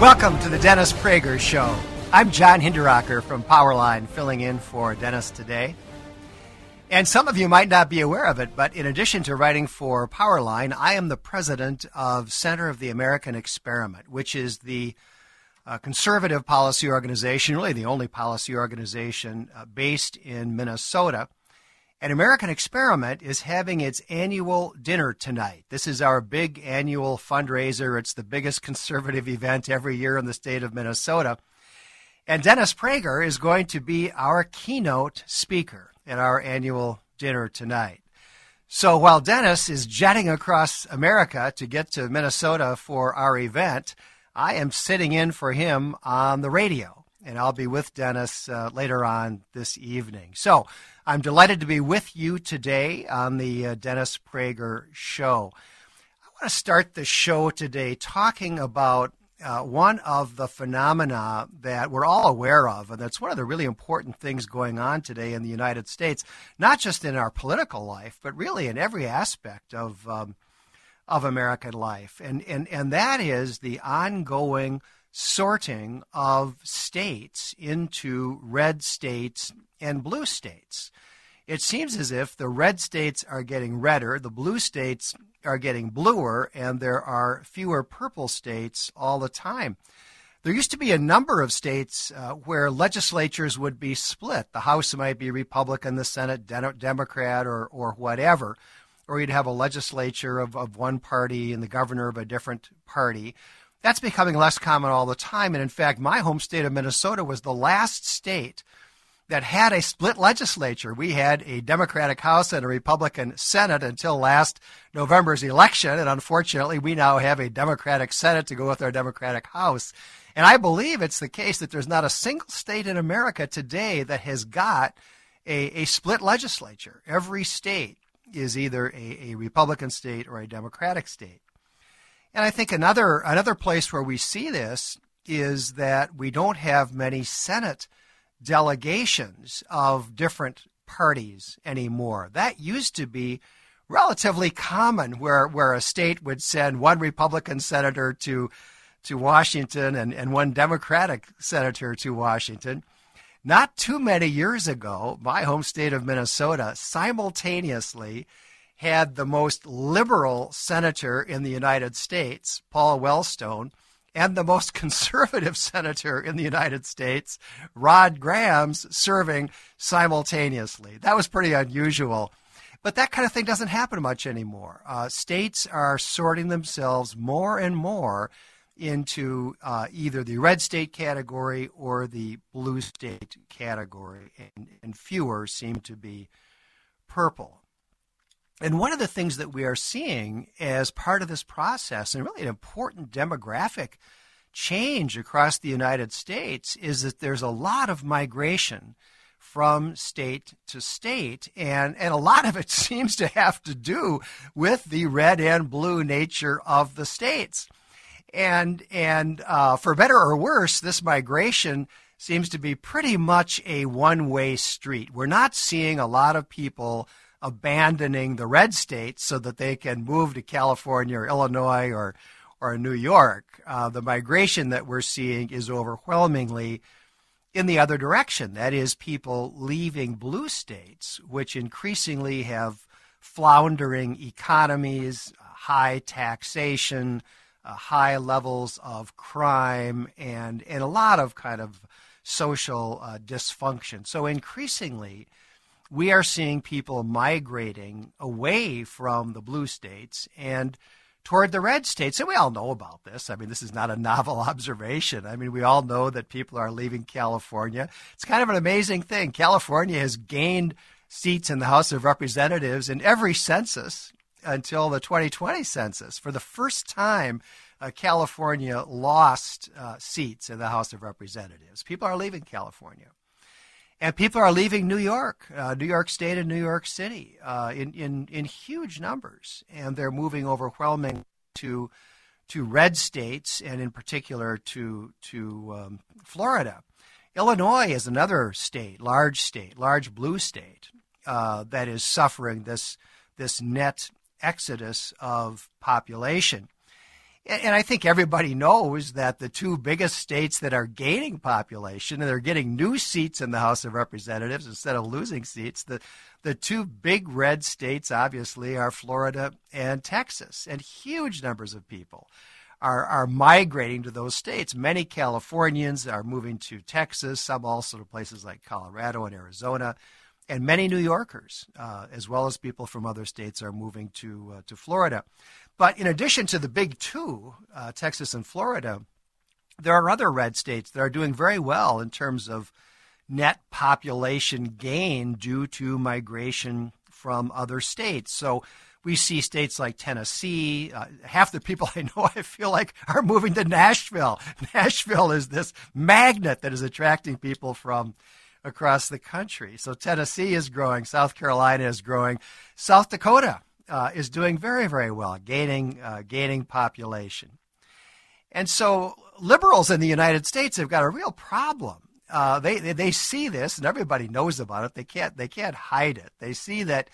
Welcome to the Dennis Prager Show. I'm John Hinderaker from Powerline, filling in for Dennis today. And some of you might not be aware of it, but in addition to writing for Powerline, I am the president of Center of the American Experiment, which is the uh, conservative policy organization, really the only policy organization uh, based in Minnesota an American Experiment is having its annual dinner tonight. This is our big annual fundraiser. It's the biggest conservative event every year in the state of Minnesota. And Dennis Prager is going to be our keynote speaker at our annual dinner tonight. So while Dennis is jetting across America to get to Minnesota for our event, I am sitting in for him on the radio. And I'll be with Dennis uh, later on this evening. So I'm delighted to be with you today on the uh, Dennis Prager Show. I want to start the show today talking about uh, one of the phenomena that we're all aware of, and that's one of the really important things going on today in the United States, not just in our political life, but really in every aspect of um, of American life, and and and that is the ongoing sorting of states into red states and blue states. It seems as if the red states are getting redder, the blue states are getting bluer, and there are fewer purple states all the time. There used to be a number of states uh, where legislatures would be split. The House might be Republican, the Senate De- Democrat, or, or whatever. Or you'd have a legislature of, of one party and the governor of a different party. That's becoming less common all the time. And in fact, my home state of Minnesota was the last state that had a split legislature. We had a Democratic House and a Republican Senate until last November's election. And unfortunately, we now have a Democratic Senate to go with our Democratic House. And I believe it's the case that there's not a single state in America today that has got a, a split legislature. Every state is either a, a Republican state or a Democratic state. And I think another another place where we see this is that we don't have many Senate delegations of different parties anymore. That used to be relatively common where, where a state would send one Republican senator to to Washington and, and one Democratic senator to Washington. Not too many years ago, my home state of Minnesota simultaneously had the most liberal senator in the United States, Paul Wellstone, and the most conservative senator in the United States, Rod Grams, serving simultaneously. That was pretty unusual. But that kind of thing doesn't happen much anymore. Uh, states are sorting themselves more and more into uh, either the red state category or the blue state category, and, and fewer seem to be purple. And one of the things that we are seeing as part of this process, and really an important demographic change across the United States, is that there's a lot of migration from state to state, and, and a lot of it seems to have to do with the red and blue nature of the states. And, and uh, for better or worse, this migration seems to be pretty much a one way street. We're not seeing a lot of people abandoning the red states so that they can move to California or Illinois or or New York. Uh, the migration that we're seeing is overwhelmingly in the other direction. That is, people leaving blue states, which increasingly have floundering economies, high taxation, uh, high levels of crime and, and a lot of kind of social uh, dysfunction. So increasingly, we are seeing people migrating away from the blue states and toward the red states. And we all know about this. I mean, this is not a novel observation. I mean, we all know that people are leaving California. It's kind of an amazing thing. California has gained seats in the House of Representatives in every census until the 2020 census. For the first time, uh, California lost uh, seats in the House of Representatives. People are leaving California. And people are leaving New York, uh, New York State, and New York City uh, in, in, in huge numbers. And they're moving overwhelming to, to red states, and in particular to, to um, Florida. Illinois is another state, large state, large blue state, uh, that is suffering this, this net exodus of population. And I think everybody knows that the two biggest states that are gaining population and they're getting new seats in the House of Representatives instead of losing seats, the, the two big red states obviously are Florida and Texas. And huge numbers of people are, are migrating to those states. Many Californians are moving to Texas, some also to places like Colorado and Arizona. And many New Yorkers, uh, as well as people from other states, are moving to uh, to Florida. But in addition to the big two, uh, Texas and Florida, there are other red states that are doing very well in terms of net population gain due to migration from other states. So we see states like Tennessee. Uh, half the people I know, I feel like, are moving to Nashville. Nashville is this magnet that is attracting people from across the country. So Tennessee is growing, South Carolina is growing, South Dakota uh, is doing very, very well, gaining, uh, gaining population. And so liberals in the United States have got a real problem. Uh, they, they, they see this, and everybody knows about it. They can't they can't hide it. They see that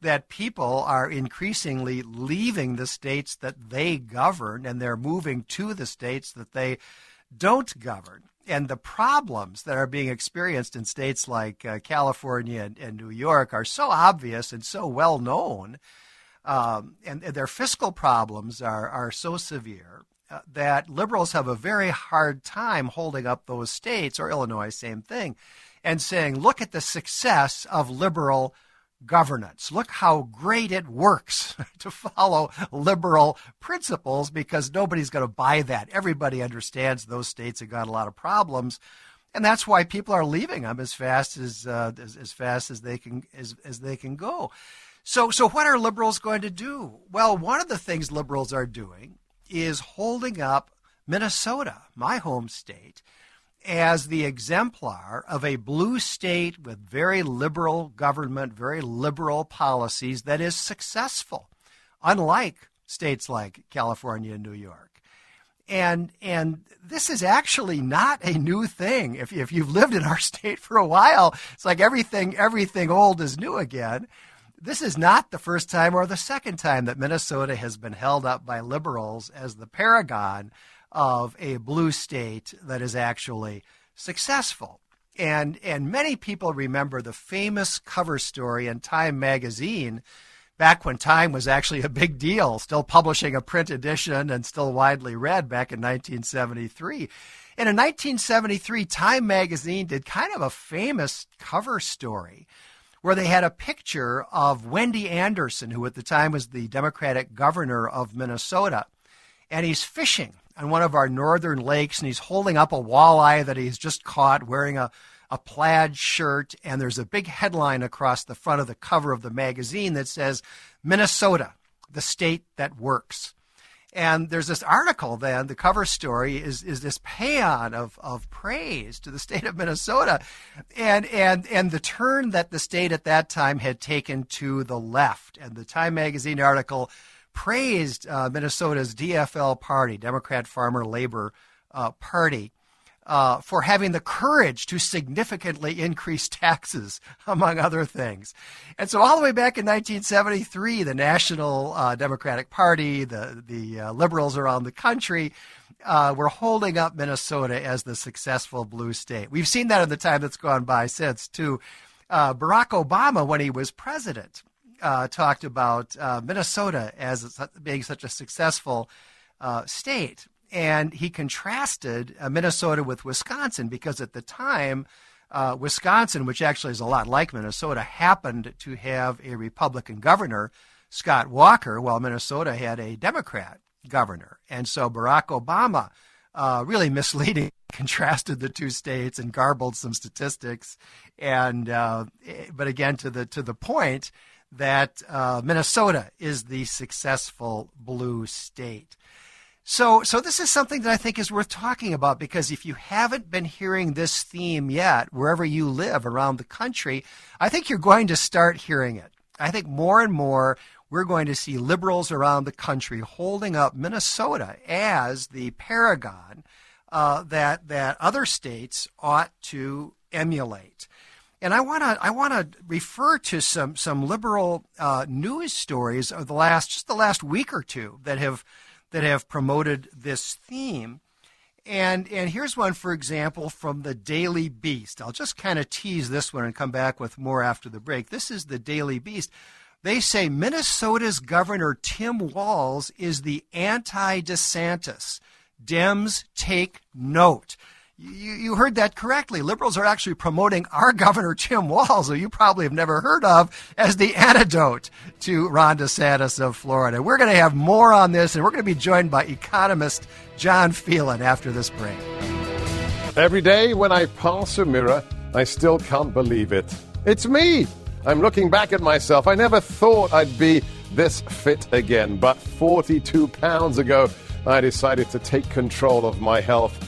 that people are increasingly leaving the states that they govern, and they're moving to the states that they don't govern. And the problems that are being experienced in states like uh, California and, and New York are so obvious and so well known um, and, and, their fiscal problems are, are so severe uh, that liberals have a very hard time holding up those states, or Illinois, same thing, and saying, look at the success of liberal governance. Look how great it works to follow liberal principles because nobody's going to buy that. Everybody understands those states have got a lot of problems. And that's why people are leaving them as fast as, uh, as, as fast as they can as, as they can go. So, so what are liberals going to do? Well, one of the things liberals are doing is holding up Minnesota, my home state, as the exemplar of a blue state with very liberal government, very liberal policies that is successful, unlike states like California and New York. And and this is actually not a new thing. If if you've lived in our state for a while, it's like everything everything old is new again. This is not the first time or the second time that Minnesota has been held up by liberals as the paragon of a blue state that is actually successful. And, and many people remember the famous cover story in Time magazine back when Time was actually a big deal, still publishing a print edition and still widely read back in 1973. And in 1973, Time magazine did kind of a famous cover story where they had a picture of Wendy Anderson, who at the time was the Democratic governor of Minnesota. And he's fishing on one of our northern lakes, and he's holding up a walleye that he's just caught wearing a, a plaid shirt. And there's a big headline across the front of the cover of the magazine that says, Minnesota, the state that works. And there's this article then, the cover story is, is this paean of, of praise to the state of Minnesota and, and, and the turn that the state at that time had taken to the left. And the Time magazine article praised uh, Minnesota's DFL party, Democrat Farmer Labor uh, Party, uh, for having the courage to significantly increase taxes, among other things. And so, all the way back in 1973, the National uh, Democratic Party, the the uh, liberals around the country, uh, were holding up Minnesota as the successful blue state. We've seen that in the time that's gone by since, too. Uh, Barack Obama, when he was president, uh, talked about Minnesota as being such a successful state. And he contrasted uh, Minnesota with Wisconsin because at the time, uh, Wisconsin, which actually is a lot like Minnesota, happened to have a Republican governor, Scott Walker, while Minnesota had a Democrat governor. And so Barack Obama uh, really misleading contrasted the two states and garbled some statistics. And uh, but again, to the to the point that uh, Minnesota is the successful blue state. So, so this is something that I think is worth talking about because if you haven't been hearing this theme yet, wherever you live around the country, I think you're going to start hearing it. I think more and more we're going to see liberals around the country holding up Minnesota as the paragon uh, that that other states ought to emulate. And I want to I want to refer to some some liberal uh, news stories of the last just the last week or two that have that have promoted this theme. And and here's one, for example, from the Daily Beast. I'll just kind of tease this one and come back with more after the break. This is the Daily Beast. They say Minnesota's Governor Tim Walz is the anti DeSantis. Dems take note. You, you heard that correctly. Liberals are actually promoting our Governor Tim Walz, who you probably have never heard of, as the antidote to Ron DeSantis of Florida. We're going to have more on this, and we're going to be joined by economist John Phelan after this break. Every day when I pass a mirror, I still can't believe it. It's me! I'm looking back at myself. I never thought I'd be this fit again, but 42 pounds ago, I decided to take control of my health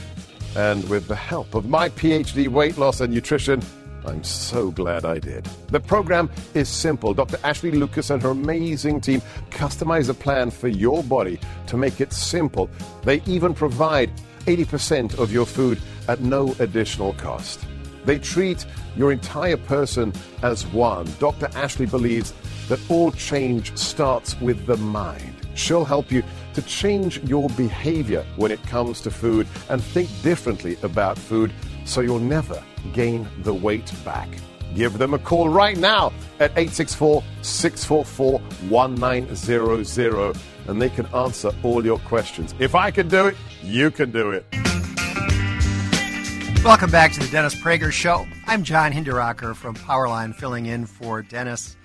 and with the help of my PhD weight loss and nutrition, I'm so glad I did. The program is simple. Dr. Ashley Lucas and her amazing team customize a plan for your body to make it simple. They even provide 80% of your food at no additional cost. They treat your entire person as one. Dr. Ashley believes that all change starts with the mind. She'll help you to change your behavior when it comes to food and think differently about food so you'll never gain the weight back. Give them a call right now at 864 644 1900 and they can answer all your questions. If I can do it, you can do it. Welcome back to the Dennis Prager Show. I'm John Hinderaker from Powerline, filling in for Dennis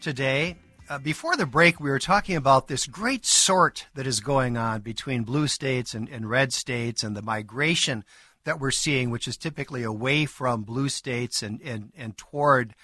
today. Uh, before the break, we were talking about this great sort that is going on between blue states and, and red states and the migration that we're seeing, which is typically away from blue states and, and, and toward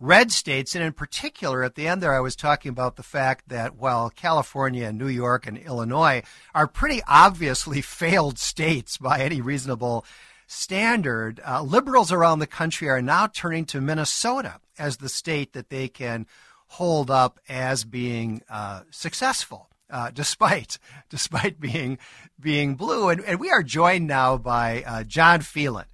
red states. And in particular, at the end there, I was talking about the fact that while California and New York and Illinois are pretty obviously failed states by any reasonable standard, uh, liberals around the country are now turning to Minnesota as the state that they can hold up as being uh, successful. Uh, despite despite being being blue, and, and we are joined now by uh, John Phelan,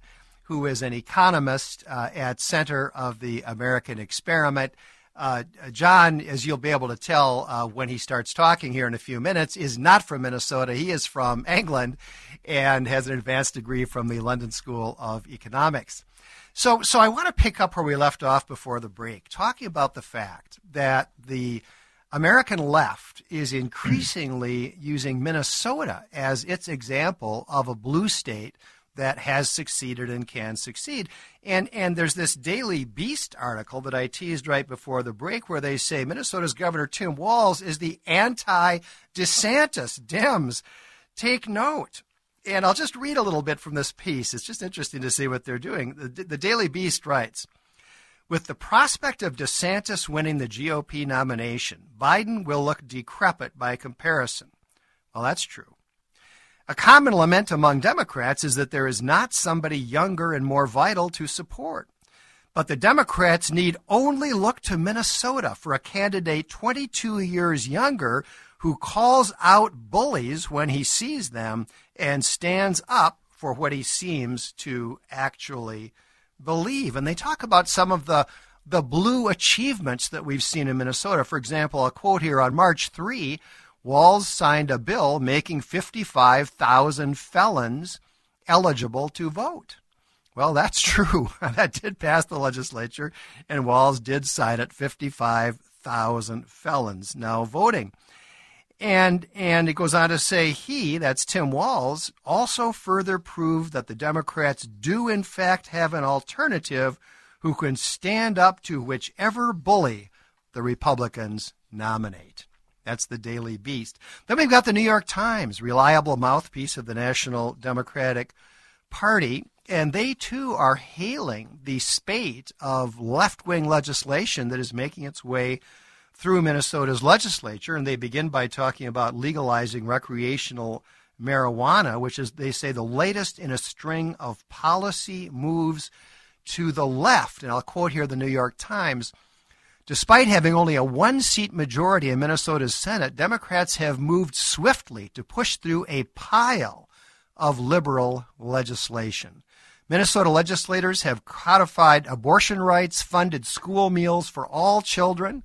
who is an economist uh, at Center of the American Experiment. Uh, John, as you'll be able to tell uh, when he starts talking here in a few minutes, is not from Minnesota. He is from England and has an advanced degree from the London School of Economics. So, so I want to pick up where we left off before the break, talking about the fact that the American left is increasingly using Minnesota as its example of a blue state that has succeeded and can succeed. And and there's this Daily Beast article that I teased right before the break where they say Minnesota's Governor Tim Walz is the anti DeSantis. Dems, take note. And I'll just read a little bit from this piece. It's just interesting to see what they're doing. The, the Daily Beast writes With the prospect of DeSantis winning the GOP nomination, Biden will look decrepit by comparison. Well, that's true. A common lament among Democrats is that there is not somebody younger and more vital to support. But the Democrats need only look to Minnesota for a candidate 22 years younger who calls out bullies when he sees them and stands up for what he seems to actually believe. And they talk about some of the the blue achievements that we've seen in Minnesota. For example, a quote here on March 3, Walz signed a bill making 55,000 felons eligible to vote. Well, that's true. that did pass the legislature, and Walz did sign it 55,000 felons now voting. And and it goes on to say he, that's Tim Walz, also further proved that the Democrats do in fact have an alternative who can stand up to whichever bully the Republicans nominate. That's the Daily Beast. Then we've got the New York Times, reliable mouthpiece of the National Democratic Party, and they too are hailing the spate of left wing legislation that is making its way through Minnesota's legislature. And they begin by talking about legalizing recreational marijuana, which is, they say, the latest in a string of policy moves to the left. And I'll quote here the New York Times. Despite having only a one seat majority in Minnesota's Senate, Democrats have moved swiftly to push through a pile of liberal legislation. Minnesota legislators have codified abortion rights, funded school meals for all children,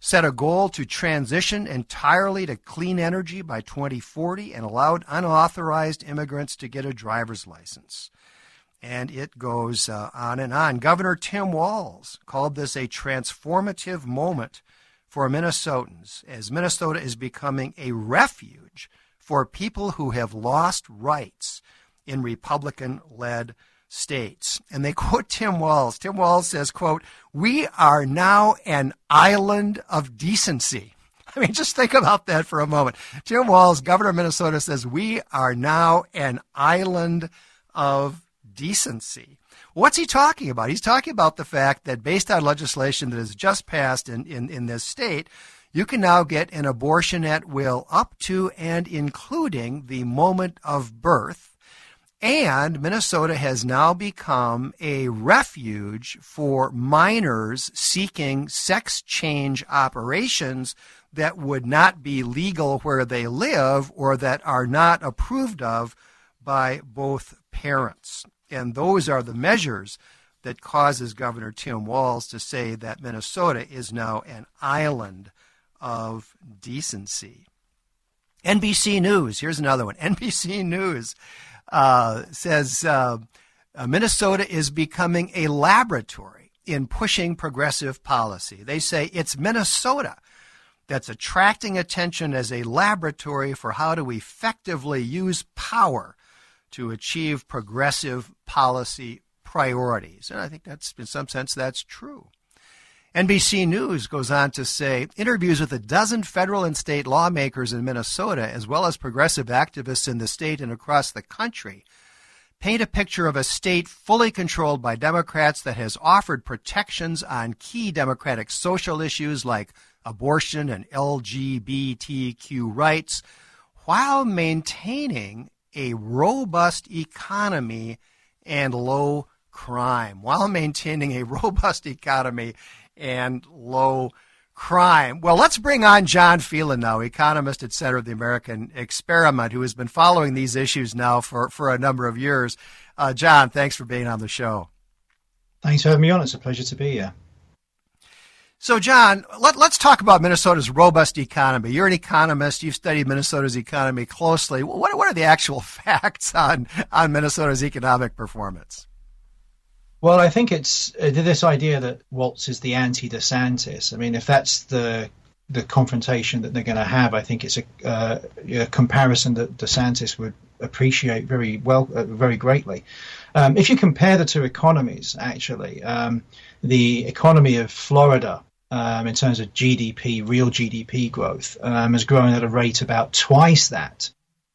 set a goal to transition entirely to clean energy by 2040, and allowed unauthorized immigrants to get a driver's license. And it goes uh, on and on. Governor Tim Walz called this a transformative moment for Minnesotans as Minnesota is becoming a refuge for people who have lost rights in Republican led states. And they quote Tim Walz. Tim Walz says, quote, we are now an island of decency. I mean, just think about that for a moment. Tim Walz, governor of Minnesota, says we are now an island of decency. What's he talking about? He's talking about the fact that based on legislation that has just passed in, in, in this state, you can now get an abortion at will up to and including the moment of birth. And Minnesota has now become a refuge for minors seeking sex change operations that would not be legal where they live or that are not approved of by both parents. And those are the measures that causes Governor Tim Walz to say that Minnesota is now an island of decency. NBC News, here's another one. NBC News uh, says uh, uh, Minnesota is becoming a laboratory in pushing progressive policy. They say it's Minnesota that's attracting attention as a laboratory for how to effectively use power to achieve progressive policy priorities. And I think that's, in some sense, that's true. NBC News goes on to say interviews with a dozen federal and state lawmakers in Minnesota, as well as progressive activists in the state and across the country, paint a picture of a state fully controlled by Democrats that has offered protections on key Democratic social issues like abortion and LGBTQ rights, while maintaining a robust economy and low crime. While maintaining a robust economy and low crime. Well, let's bring on John Phelan now, economist at Center of the American Experiment, who has been following these issues now for, for a number of years. Uh, John, thanks for being on the show. Thanks for having me on. It's a pleasure to be here. So, John, let, us talk about Minnesota's robust economy. You're an economist. You've studied Minnesota's economy closely. What, what are the actual facts on, on Minnesota's economic performance? Well, I think it's uh, this idea that Walz is the anti-DeSantis. I mean, if that's the the confrontation that they're going to have, I think it's a, uh, a comparison that DeSantis would appreciate very well, uh, very greatly. Um, if you compare the two economies, actually, um, the economy of Florida um, in terms of GDP, real GDP growth, um, has grown at a rate about twice that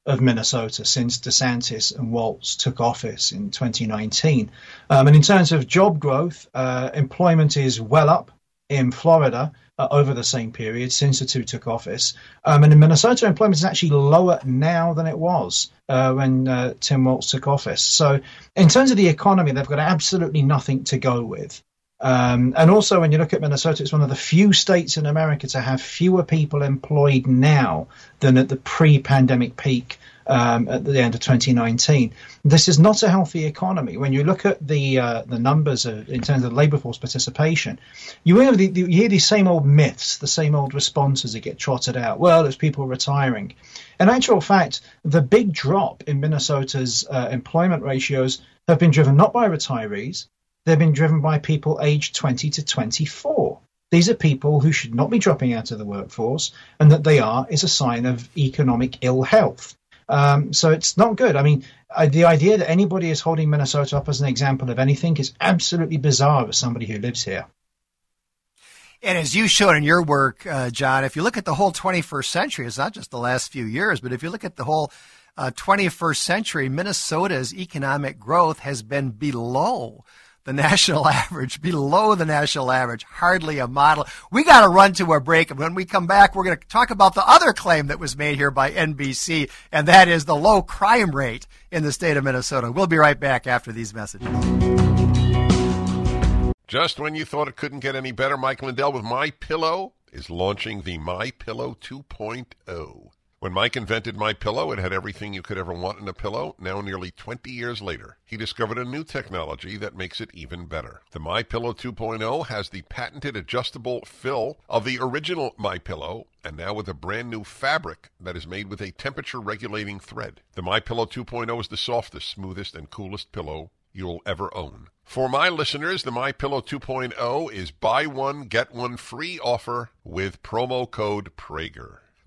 of Minnesota since DeSantis and Walz took office in 2019. Um, and in terms of job growth, uh, employment is well up in Florida uh, over the same period since the two took office. Um, and in Minnesota, employment is actually lower now than it was uh, when uh, Tim Walz took office. So, in terms of the economy, they've got absolutely nothing to go with. Um, and also, when you look at Minnesota, it's one of the few states in America to have fewer people employed now than at the pre pandemic peak um, at the end of 2019. This is not a healthy economy. When you look at the uh, the numbers of, in terms of labour force participation, you hear, the, you hear these same old myths, the same old responses that get trotted out. Well, there's people retiring. In actual fact, the big drop in Minnesota's uh, employment ratios have been driven not by retirees, They've been driven by people aged 20 to 24. These are people who should not be dropping out of the workforce, and that they are is a sign of economic ill health. Um, so it's not good. I mean, uh, the idea that anybody is holding Minnesota up as an example of anything is absolutely bizarre as somebody who lives here. And as you showed in your work, uh, John, if you look at the whole 21st century, it's not just the last few years, but if you look at the whole uh, 21st century, Minnesota's economic growth has been below the national average, below the national average, hardly a model. We got to run to a break. And when we come back, we're going to talk about the other claim that was made here by NBC, and that is the low crime rate in the state of Minnesota. We'll be right back after these messages. Just when you thought it couldn't get any better, Mike Lindell with My Pillow is launching the My Pillow 2.0. When Mike invented My Pillow, it had everything you could ever want in a pillow. Now, nearly 20 years later, he discovered a new technology that makes it even better. The My Pillow 2.0 has the patented adjustable fill of the original My Pillow, and now with a brand new fabric that is made with a temperature regulating thread. The My Pillow 2.0 is the softest, smoothest, and coolest pillow you'll ever own. For my listeners, the My Pillow 2.0 is buy one get one free offer with promo code Prager.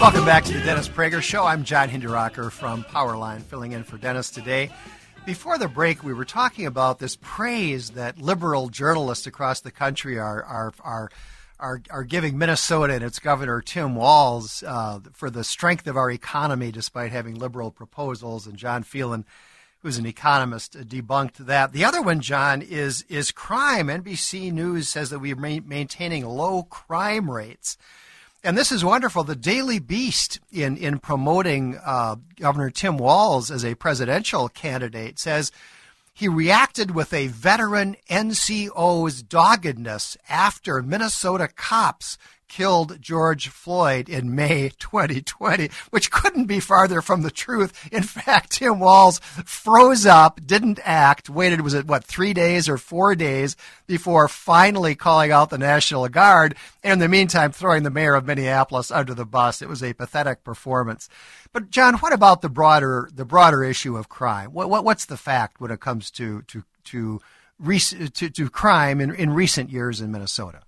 Welcome back to the Dennis Prager Show. I'm John Hinderaker from Powerline, filling in for Dennis today. Before the break, we were talking about this praise that liberal journalists across the country are are are are, are giving Minnesota and its governor Tim Walz uh, for the strength of our economy, despite having liberal proposals. And John Phelan, who's an economist, debunked that. The other one, John, is is crime. NBC News says that we're ma- maintaining low crime rates. And this is wonderful. The Daily Beast, in, in promoting uh, Governor Tim Walz as a presidential candidate, says he reacted with a veteran NCO's doggedness after Minnesota cops killed George Floyd in May 2020, which couldn't be farther from the truth. In fact, Tim Walz froze up, didn't act, waited, was it what, three days or four days before finally calling out the National Guard, and in the meantime, throwing the mayor of Minneapolis under the bus. It was a pathetic performance. But John, what about the broader the broader issue of crime? What, what what's the fact when it comes to to to to, to crime in, in recent years in Minnesota?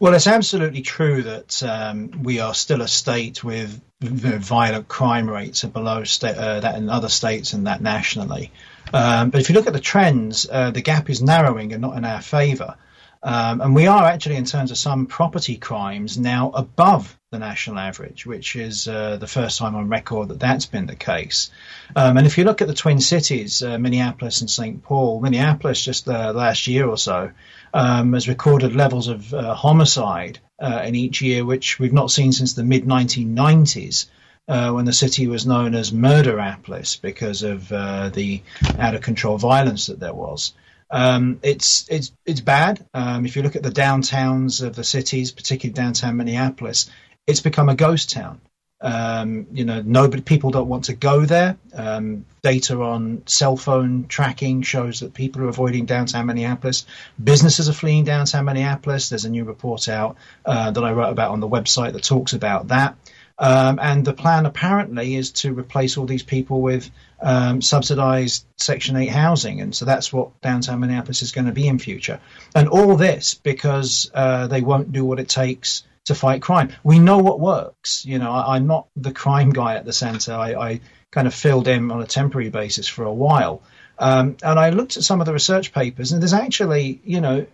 Well, it's absolutely true that um, we are still a state with violent crime rates are below uh, that in other states and that nationally. Um, but if you look at the trends, uh, the gap is narrowing and not in our favour. Um, and we are actually, in terms of some property crimes, now above the national average, which is uh, the first time on record that that's been the case. Um, and if you look at the Twin Cities, uh, Minneapolis and St. Paul, Minneapolis just the last year or so um, has recorded levels of uh, homicide uh, in each year, which we've not seen since the mid 1990s. Uh, when the city was known as Murderapolis because of uh, the out of control violence that there was. Um, it's it's it's bad. Um, if you look at the downtowns of the cities, particularly downtown Minneapolis, it's become a ghost town. Um, you know, nobody, people don't want to go there. Um, data on cell phone tracking shows that people are avoiding downtown Minneapolis. Businesses are fleeing downtown Minneapolis. There's a new report out uh, that I wrote about on the website that talks about that. Um, and the plan apparently is to replace all these people with um, subsidized Section 8 housing. And so that's what downtown Minneapolis is going to be in future. And all this because uh, they won't do what it takes to fight crime. We know what works. You know, I, am not the crime guy at the center. I, I, kind of filled in on a temporary basis for a while. Um, and I looked at some of the research papers, and there's actually, you know,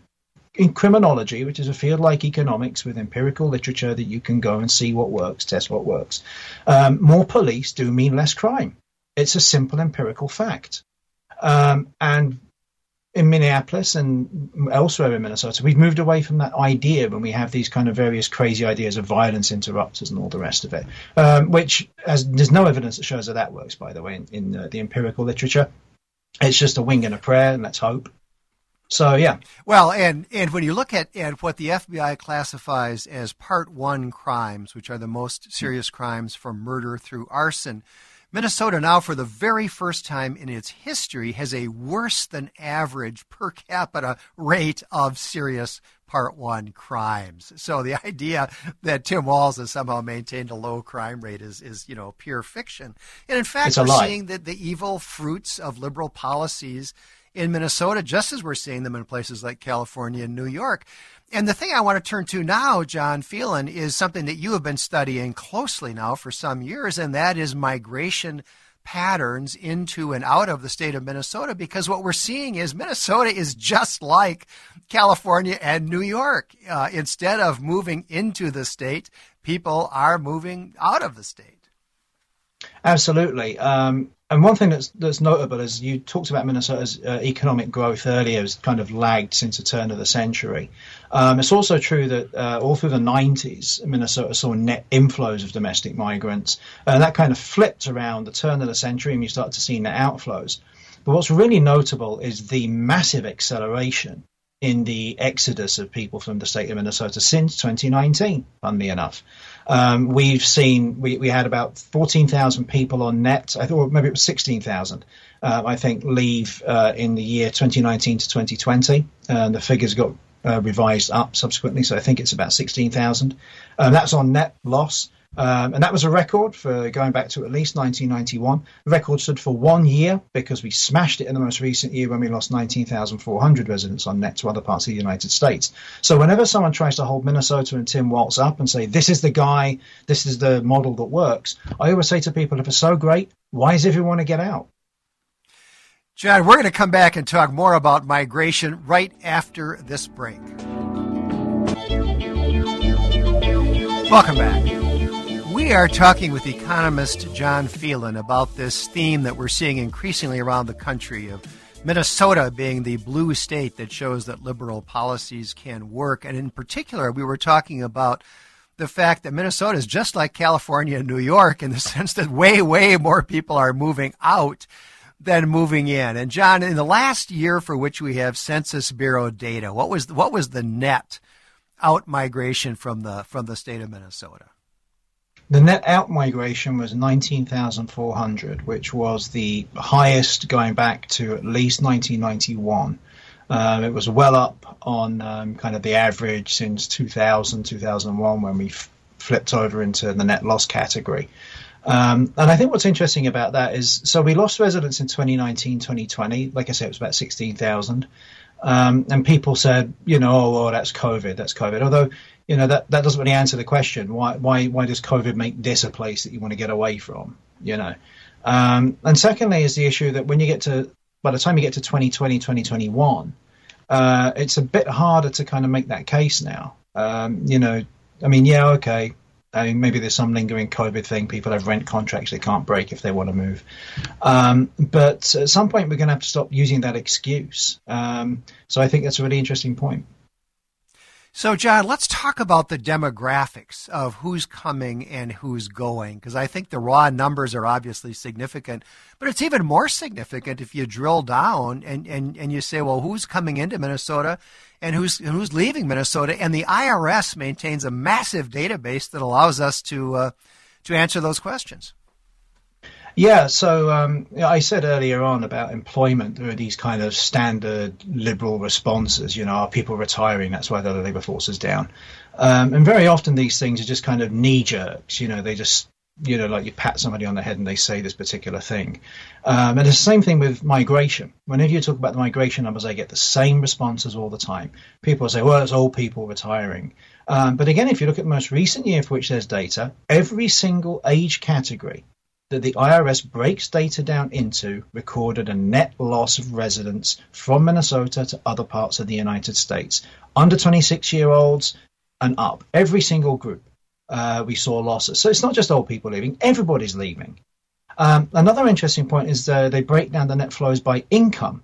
in criminology, which is a field like economics with empirical literature that you can go and see what works, test what works, um, more police do mean less crime. It's a simple empirical fact. Um, and in Minneapolis and elsewhere in Minnesota, we've moved away from that idea when we have these kind of various crazy ideas of violence interrupters and all the rest of it, um, which as, there's no evidence that shows that that works, by the way, in, in uh, the empirical literature. It's just a wing and a prayer, and let's hope. So yeah. Well, and and when you look at at what the FBI classifies as Part One crimes, which are the most hmm. serious crimes from murder through arson, Minnesota now, for the very first time in its history, has a worse than average per capita rate of serious Part 1 crimes. So the idea that Tim Walz has somehow maintained a low crime rate is, is you know, pure fiction. And in fact, we're lie. seeing that the evil fruits of liberal policies in Minnesota, just as we're seeing them in places like California and New York. And the thing I want to turn to now, John Phelan, is something that you have been studying closely now for some years, and that is migration patterns into and out of the state of Minnesota because what we're seeing is Minnesota is just like California and New York. Uh, instead of moving into the state, people are moving out of the state. Absolutely. Um, and one thing that's that's notable is you talked about Minnesota's uh, economic growth earlier has kind of lagged since the turn of the century. Um, it's also true that uh, all through the 90s, Minnesota saw net inflows of domestic migrants, and that kind of flipped around the turn of the century, and you start to see net outflows. But what's really notable is the massive acceleration in the exodus of people from the state of Minnesota since 2019, funnily enough. Um, we've seen, we, we had about 14,000 people on net, I thought maybe it was 16,000, uh, I think, leave uh, in the year 2019 to 2020. And the figures got uh, revised up subsequently, so I think it's about 16,000. Um, that's on net loss. Um, and that was a record for going back to at least 1991. The record stood for one year because we smashed it in the most recent year when we lost 19,400 residents on net to other parts of the United States. So whenever someone tries to hold Minnesota and Tim Walz up and say, this is the guy, this is the model that works, I always say to people, if it's so great, why does everyone want to get out? John, we're going to come back and talk more about migration right after this break. Welcome back. We are talking with economist John Phelan about this theme that we're seeing increasingly around the country of Minnesota being the blue state that shows that liberal policies can work. And in particular, we were talking about the fact that Minnesota is just like California and New York in the sense that way, way more people are moving out than moving in. And John, in the last year for which we have Census Bureau data, what was what was the net out migration from the from the state of Minnesota? The net out migration was 19,400, which was the highest going back to at least 1991. Um, it was well up on um, kind of the average since 2000, 2001, when we f- flipped over into the net loss category. Um, and I think what's interesting about that is so we lost residents in 2019, 2020. Like I said, it was about 16,000. Um, and people said, you know, oh, well, that's COVID, that's COVID. Although you know that that doesn't really answer the question. Why why why does COVID make this a place that you want to get away from? You know, um, and secondly is the issue that when you get to by the time you get to 2020 2021, uh, it's a bit harder to kind of make that case now. Um, you know, I mean, yeah, okay. I mean, maybe there's some lingering COVID thing. People have rent contracts they can't break if they want to move. Um, but at some point, we're going to have to stop using that excuse. Um, so I think that's a really interesting point. So, John, let's talk about the demographics of who's coming and who's going, because I think the raw numbers are obviously significant, but it's even more significant if you drill down and, and, and you say, well, who's coming into Minnesota and who's, who's leaving Minnesota? And the IRS maintains a massive database that allows us to, uh, to answer those questions. Yeah, so um, I said earlier on about employment, there are these kind of standard liberal responses. You know, are people retiring? That's why the labour force is down. Um, and very often these things are just kind of knee jerks. You know, they just, you know, like you pat somebody on the head and they say this particular thing. Um, and it's the same thing with migration. Whenever you talk about the migration numbers, I get the same responses all the time. People say, well, it's old people retiring. Um, but again, if you look at the most recent year for which there's data, every single age category that the IRS breaks data down into recorded a net loss of residents from Minnesota to other parts of the United States. Under 26 year olds and up, every single group, uh, we saw losses. So it's not just old people leaving, everybody's leaving. Um, another interesting point is uh, they break down the net flows by income.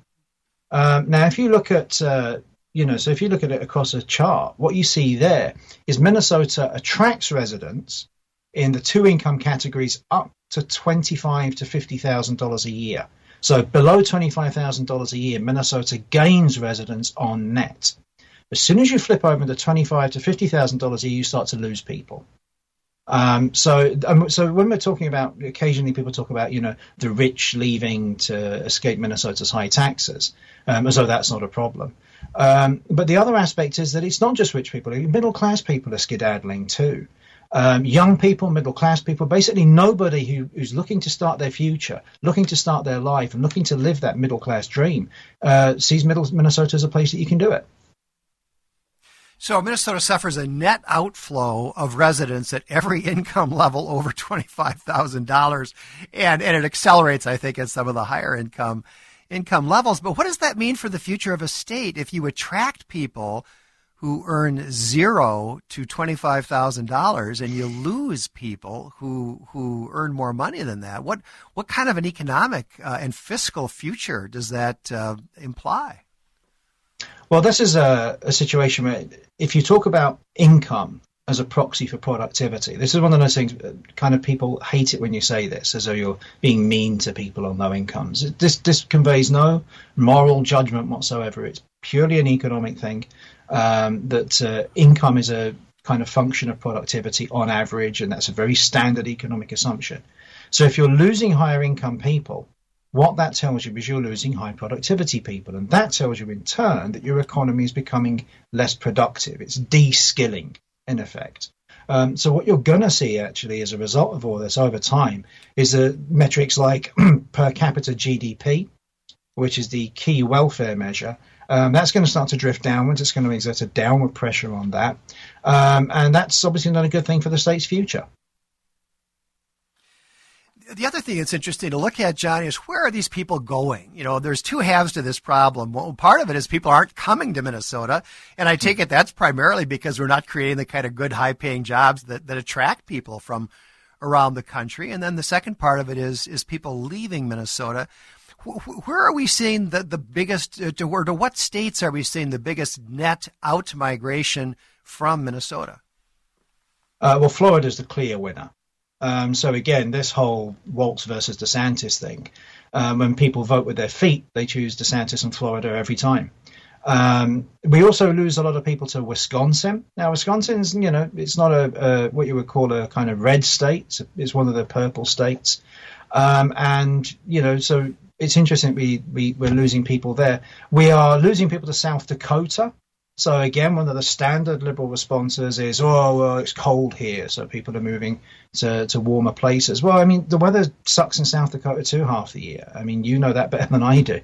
Um, now, if you look at uh, you know, so if you look at it across a chart, what you see there is Minnesota attracts residents in the two income categories up to twenty-five to fifty thousand dollars a year. So below $25,000 a year, Minnesota gains residents on net. As soon as you flip over to 25 to $50,000 a year, you start to lose people. Um, so, um, so when we're talking about, occasionally people talk about, you know, the rich leaving to escape Minnesota's high taxes, um, as though that's not a problem. Um, but the other aspect is that it's not just rich people; middle class people are skedaddling too. Um, young people, middle class people, basically nobody who, who's looking to start their future, looking to start their life, and looking to live that middle class dream, uh, sees middle, Minnesota as a place that you can do it. So Minnesota suffers a net outflow of residents at every income level over twenty-five thousand dollars, and and it accelerates, I think, at some of the higher income income levels. But what does that mean for the future of a state if you attract people who earn zero to twenty-five thousand dollars, and you lose people who who earn more money than that? What what kind of an economic uh, and fiscal future does that uh, imply? Well, this is a, a situation where if you talk about income as a proxy for productivity, this is one of those things. Uh, kind of people hate it when you say this, as though you're being mean to people on low incomes. This this conveys no moral judgment whatsoever. It's purely an economic thing. Um, that uh, income is a kind of function of productivity on average, and that's a very standard economic assumption. So if you're losing higher income people, what that tells you is you're losing high productivity people, and that tells you in turn that your economy is becoming less productive. It's de-skilling in effect. Um, so what you're going to see actually as a result of all this over time is that metrics like per capita GDP, which is the key welfare measure, um, that's going to start to drift downwards. It's going to exert a downward pressure on that, um, and that's obviously not a good thing for the state's future the other thing that's interesting to look at, Johnny, is where are these people going? You know, there's two halves to this problem. Well, part of it is people aren't coming to Minnesota, and I take it that's primarily because we're not creating the kind of good, high-paying jobs that, that attract people from around the country. And then the second part of it is is people leaving Minnesota. Where are we seeing the, the biggest, uh, to, or to what states are we seeing the biggest net out migration from Minnesota? Uh, well, Florida is the clear winner. Um, so again, this whole Walz versus DeSantis thing, um, when people vote with their feet, they choose DeSantis and Florida every time. Um, we also lose a lot of people to Wisconsin. Now, Wisconsin's, you know, it's not a, a what you would call a kind of red state. It's one of the purple states, um, and you know, so it's interesting. We, we we're losing people there. We are losing people to South Dakota. So again, one of the standard liberal responses is, "Oh, well, it's cold here, so people are moving to, to warmer places." Well, I mean, the weather sucks in South Dakota too half the year. I mean, you know that better than I do.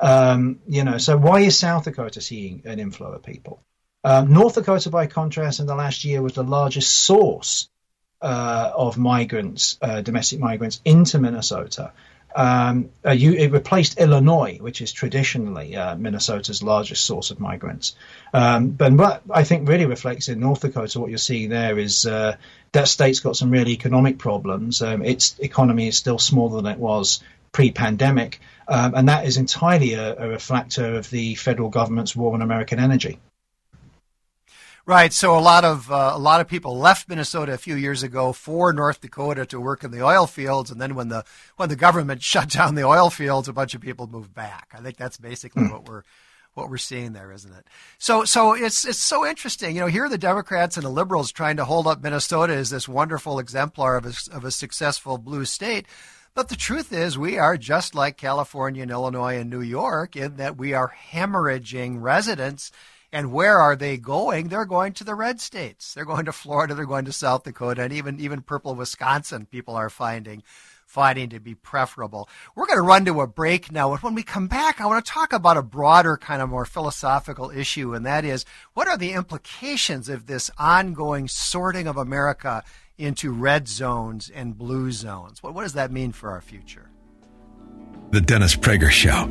Um, you know, so why is South Dakota seeing an inflow of people? Um, North Dakota, by contrast, in the last year was the largest source uh, of migrants, uh, domestic migrants, into Minnesota um, uh, you, it replaced Illinois, which is traditionally uh, Minnesota's largest source of migrants. Um, but what I think really reflects in North Dakota, what you're seeing there is uh, that state's got some real economic problems. Um, its economy is still smaller than it was pre-pandemic, um, and that is entirely a, a reflector of the federal government's war on American energy. Right. So a lot of uh, a lot of people left Minnesota a few years ago for North Dakota to work in the oil fields, and then when the when the government shut down the oil fields, a bunch of people moved back. I think that's basically mm. what we're what we're seeing there, isn't it? So so it's it's so interesting. You know, here are the Democrats and the liberals trying to hold up Minnesota as this wonderful exemplar of a, of a successful blue state. But the truth is, we are just like California and Illinois and New York in that we are hemorrhaging residents and where are they going? They're going to the red states. They're going to Florida. They're going to South Dakota, and even even purple Wisconsin. People are finding finding to be preferable. We're going to run to a break now. When we come back, I want to talk about a broader, kind of more philosophical issue, and that is what are the implications of this ongoing sorting of America into red zones and blue zones? What, what does that mean for our future? The Dennis Prager Show.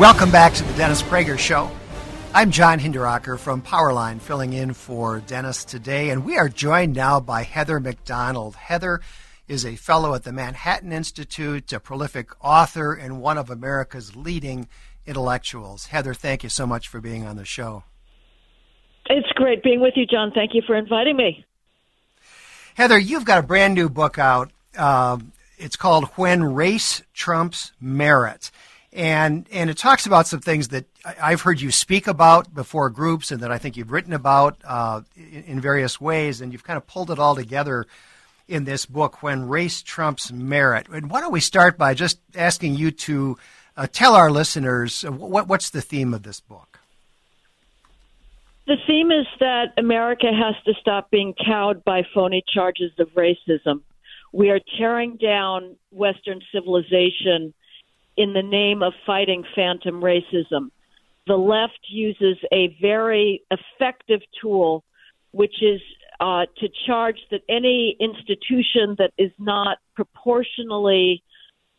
Welcome back to the Dennis Prager Show. I'm John Hinderaker from Powerline, filling in for Dennis today, and we are joined now by Heather Mac Donald. Heather is a fellow at the Manhattan Institute, a prolific author, and one of America's leading intellectuals. Heather, thank you so much for being on the show. It's great being with you, John. Thank you for inviting me. Heather, you've got a brand new book out. Uh, it's called When Race Trumps Merit. And, and it talks about some things that I've heard you speak about before groups and that I think you've written about uh, in, in various ways. And you've kind of pulled it all together in this book, When Race Trumps Merit. And why don't we start by just asking you to uh, tell our listeners uh, what, what's the theme of this book? The theme is that America has to stop being cowed by phony charges of racism. We are tearing down Western civilization in the name of fighting phantom racism. The left uses a very effective tool, which is uh, to charge that any institution that is not proportionally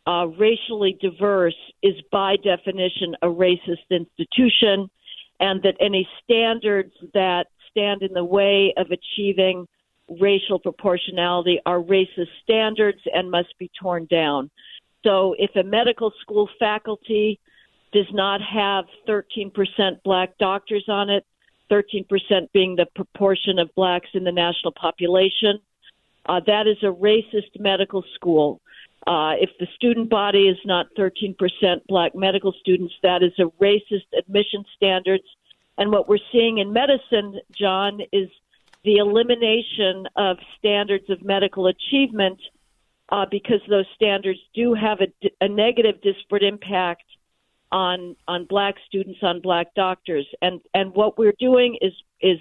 uh, racially diverse is by definition a racist institution and that any standards that stand in the way of achieving racial proportionality are racist standards and must be torn down. So if a medical school faculty does not have 13% black doctors on it, 13% being the proportion of blacks in the national population, uh, that is a racist medical school. Uh, if the student body is not 13% black medical students, that is a racist admission standards. And what we're seeing in medicine, John, is the elimination of standards of medical achievement uh, because those standards do have a, a negative disparate impact on on black students, on black doctors, and and what we're doing is is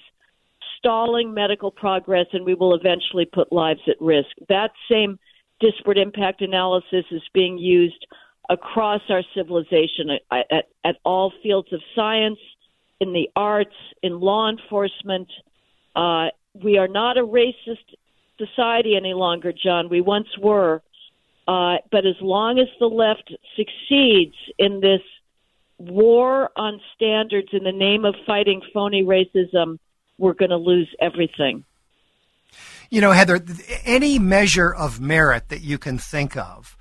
stalling medical progress, and we will eventually put lives at risk. That same disparate impact analysis is being used across our civilization at, at, at all fields of science, in the arts, in law enforcement. Uh, we are not a racist society any longer, John. We once were. Uh, but as long as the left succeeds in this war on standards in the name of fighting phony racism, we're going to lose everything. You know, Heather, any measure of merit that you can think of,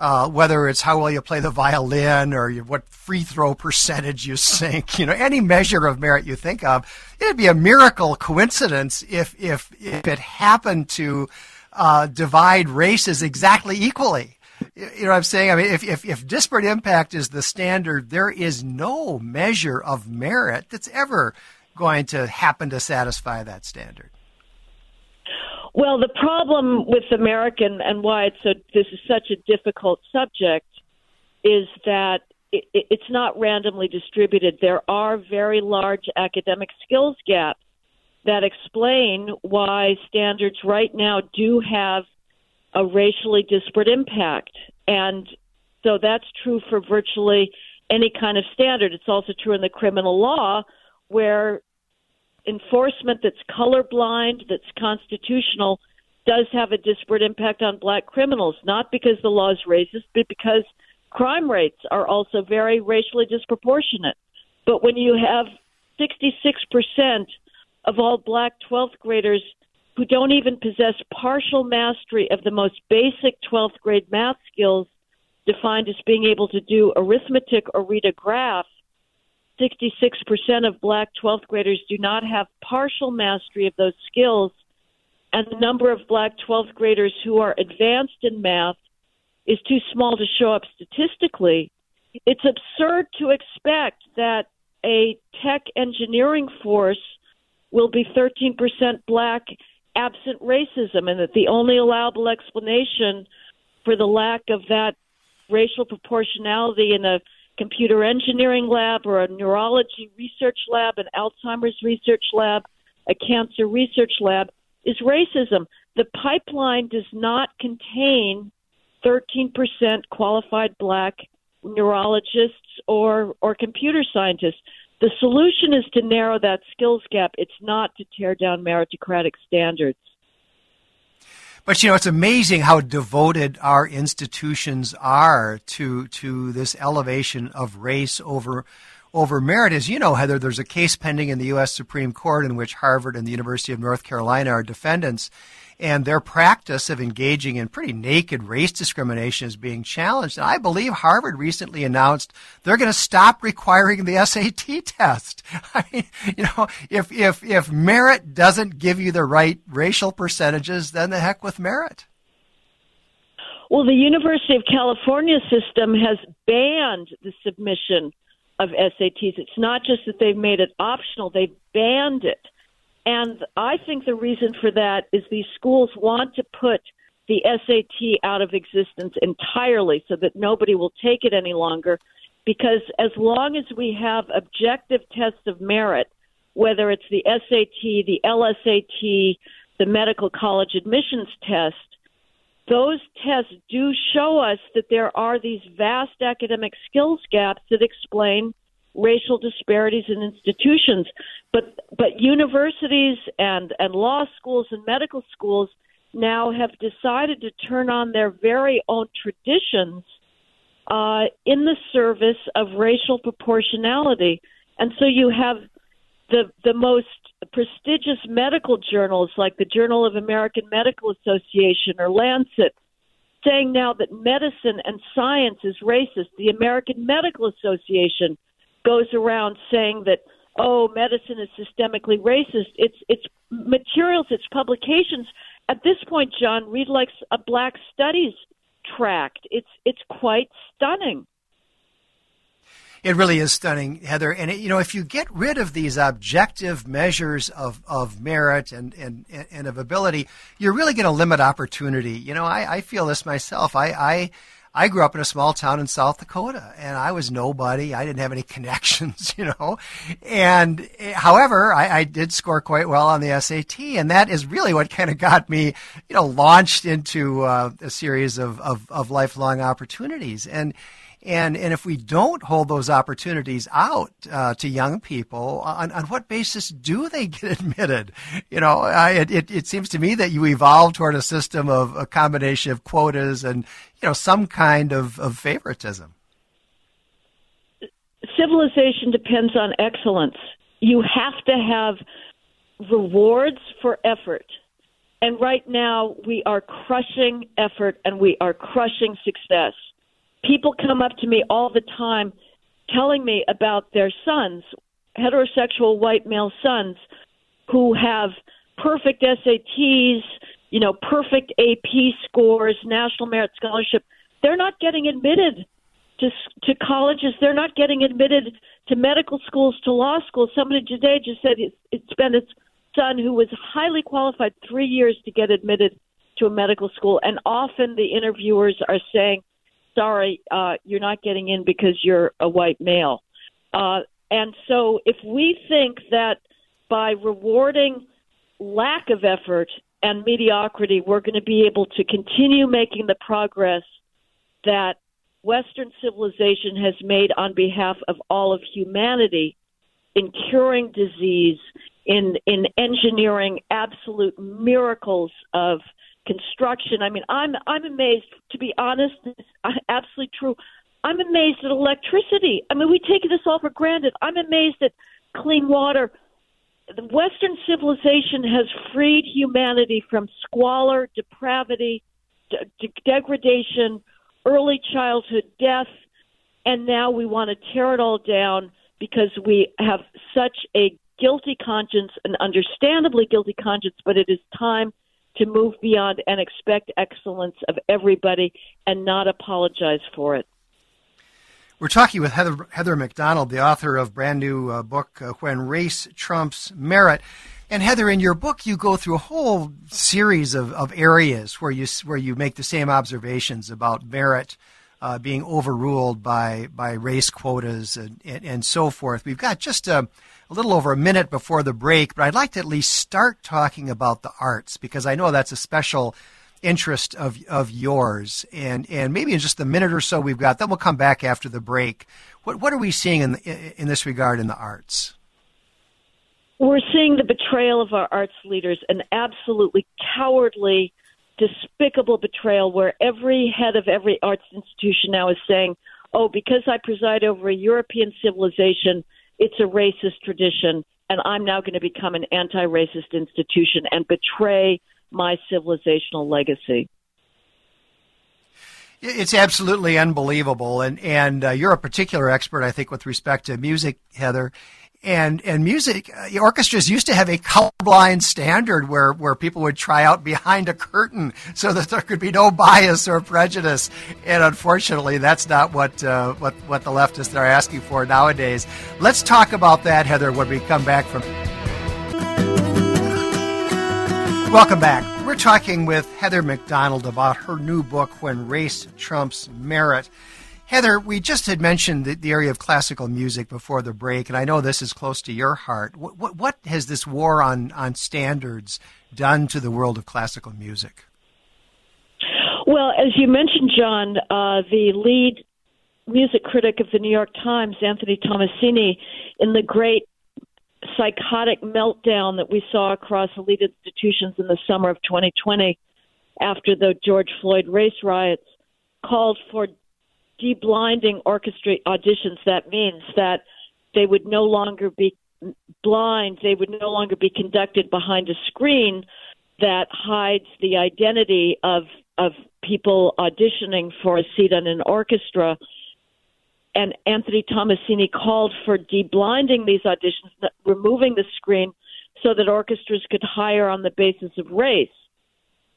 uh, whether it's how well you play the violin or you, what free throw percentage you sink, you know, any measure of merit you think of, it'd be a miracle coincidence if if if it happened to uh, divide races exactly equally. You know what I'm saying? I mean, if, if, if disparate impact is the standard, there is no measure of merit that's ever going to happen to satisfy that standard. Well, the problem with American and why it's a, this is such a difficult subject is that it, it's not randomly distributed. There are very large academic skills gaps that explain why standards right now do have a racially disparate impact. And so that's true for virtually any kind of standard. It's also true in the criminal law where enforcement that's colorblind, that's constitutional, does have a disparate impact on black criminals, not because the law is racist, but because crime rates are also very racially disproportionate. But when you have 66% of all black 12th graders who don't even possess partial mastery of the most basic 12th grade math skills defined as being able to do arithmetic or read a graph, 66% of black 12th graders do not have partial mastery of those skills, and the number of black 12th graders who are advanced in math is too small to show up statistically. It's absurd to expect that a tech engineering force will be 13% black absent racism and that the only allowable explanation for the lack of that racial proportionality in a computer engineering lab or a neurology research lab, an Alzheimer's research lab, a cancer research lab is racism. The pipeline does not contain 13% qualified black neurologists or, or computer scientists. The solution is to narrow that skills gap. It's not to tear down meritocratic standards. But you know, it's amazing how devoted our institutions are to to this elevation of race over over merit. As you know, Heather, there's a case pending in the U.S. Supreme Court in which Harvard and the University of North Carolina are defendants, and their practice of engaging in pretty naked race discrimination is being challenged. And I believe Harvard recently announced they're going to stop requiring the SAT test. I mean, you know, if if if merit doesn't give you the right racial percentages, then the heck with merit. Well, the University of California system has banned the submission of SATs. It's not just that they've made it optional, they've banned it. And I think the reason for that is these schools want to put the SAT out of existence entirely so that nobody will take it any longer. Because as long as we have objective tests of merit, whether it's the SAT, the LSAT, the medical college admissions test, those tests do show us that there are these vast academic skills gaps that explain racial disparities in institutions. But but universities and, and law schools and medical schools now have decided to turn on their very own traditions uh, in the service of racial proportionality. And so you have the the most prestigious medical journals like the Journal of American Medical Association or Lancet saying now that medicine and science is racist. The American Medical Association goes around saying that oh medicine is systemically racist. It's it's materials, it's publications. At this point, John, read like a Black Studies tract. It's it's quite stunning. It really is stunning, Heather. And it, you know, if you get rid of these objective measures of, of merit and, and, and of ability, you're really going to limit opportunity. You know, I, I feel this myself. I, I I grew up in a small town in South Dakota and I was nobody. I didn't have any connections, you know. And however, I, I did score quite well on the SAT. And that is really what kind of got me, you know, launched into uh, a series of, of, of lifelong opportunities. And, and and if we don't hold those opportunities out uh, to young people, on, on what basis do they get admitted? You know, I, it it seems to me that you evolve toward a system of a combination of quotas and you know some kind of, of favoritism. Civilization depends on excellence. You have to have rewards for effort. And right now, we are crushing effort and we are crushing success people come up to me all the time telling me about their sons, heterosexual white male sons, who have perfect SATs, you know, perfect AP scores, national merit scholarship. They're not getting admitted to to colleges. They're not getting admitted to medical schools, to law schools. Somebody today just said it's, it's been its son who was highly qualified three years to get admitted to a medical school, and often the interviewers are saying sorry, uh, you're not getting in because you're a white male. Uh, and so if we think that by rewarding lack of effort and mediocrity, we're going to be able to continue making the progress that Western civilization has made on behalf of all of humanity in curing disease, in in engineering absolute miracles of construction. I mean, I'm I'm amazed. To be honest, it's absolutely true. I'm amazed at electricity. I mean, we take this all for granted. I'm amazed at clean water. The Western civilization has freed humanity from squalor, depravity, de- degradation, early childhood death, and now we want to tear it all down because we have such a guilty conscience, an understandably guilty conscience, but it is time to move beyond and expect excellence of everybody and not apologize for it. We're talking with Heather, Heather Mac Donald, the author of brand new uh, book, uh, When Race Trumps Merit. And Heather, in your book, you go through a whole series of, of areas where you where you make the same observations about merit uh, being overruled by by race quotas and, and, and so forth. We've got just a, a, little over a minute before the break, but I'd like to at least start talking about the arts because I know that's a special interest of of yours. And and maybe in just a minute or so we've got, then we'll come back after the break. What what are we seeing in in this regard in the arts? We're seeing the betrayal of our arts leaders, an absolutely cowardly despicable betrayal where every head of every arts institution now is saying, oh, because I preside over a European civilization, it's a racist tradition, and I'm now going to become an anti racist institution and betray my civilizational legacy. It's absolutely unbelievable, and and uh, you're a particular expert, I think, with respect to music, Heather and and music uh, orchestras used to have a colorblind standard where where people would try out behind a curtain so that there could be no bias or prejudice. And unfortunately that's not what uh, what what the leftists are asking for nowadays. Let's talk about that heather when we come back from welcome back. We're talking with heather Mac Donald about her new book when race trumps merit Heather, we just had mentioned the, the, area of classical music before the break, and I know this is close to your heart. What, what, what, has this war on, on standards done to the world of classical music? Well, as you mentioned, John, uh, the lead music critic of the New York Times, Anthony Tommasini, in the great psychotic meltdown that we saw across elite institutions in the summer of 2020 after the George Floyd race riots, called for deblinding orchestra auditions, that means that they would no longer be blind, they would no longer be conducted behind a screen that hides the identity of of people auditioning for a seat on an orchestra. And Anthony Tommasini called for deblinding these auditions, removing the screen so that orchestras could hire on the basis of race.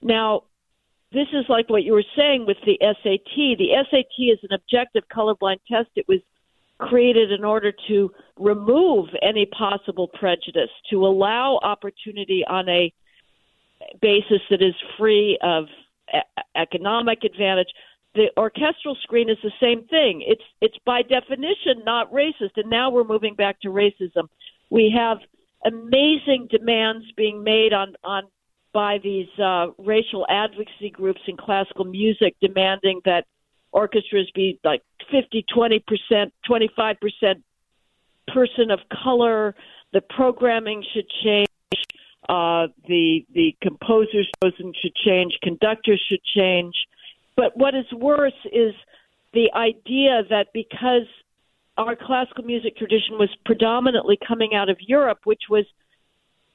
Now, this is like what you were saying with the SAT. The SAT is an objective colorblind test. It was created in order to remove any possible prejudice, to allow opportunity on a basis that is free of economic advantage. The orchestral screen is the same thing. It's it's by definition not racist, and now we're moving back to racism. We have amazing demands being made on on by these uh, racial advocacy groups in classical music demanding that orchestras be like 50, 20 percent, 25 percent person of color. The programming should change. Uh, the the composers chosen should change. Conductors should change. But what is worse is the idea that because our classical music tradition was predominantly coming out of Europe, which was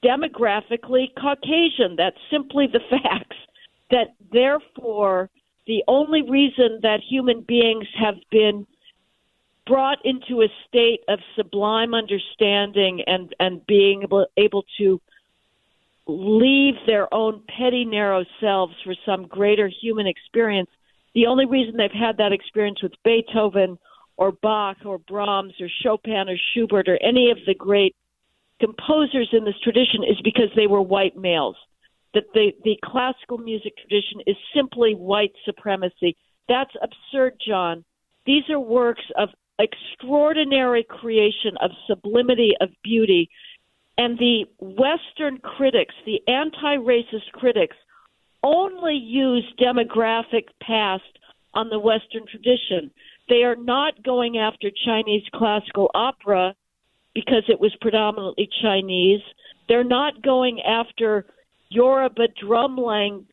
demographically Caucasian. That's simply the facts. That therefore, the only reason that human beings have been brought into a state of sublime understanding and, and being able, able to leave their own petty, narrow selves for some greater human experience. The only reason they've had that experience with Beethoven or Bach or Brahms or Chopin or Schubert or any of the great composers in this tradition is because they were white males. That the, the classical music tradition is simply white supremacy. That's absurd, John. These are works of extraordinary creation, of sublimity, of beauty. And the Western critics, the anti racist critics, only use demographic past on the Western tradition. They are not going after Chinese classical opera because it was predominantly Chinese. They're not going after Yoruba drum lang-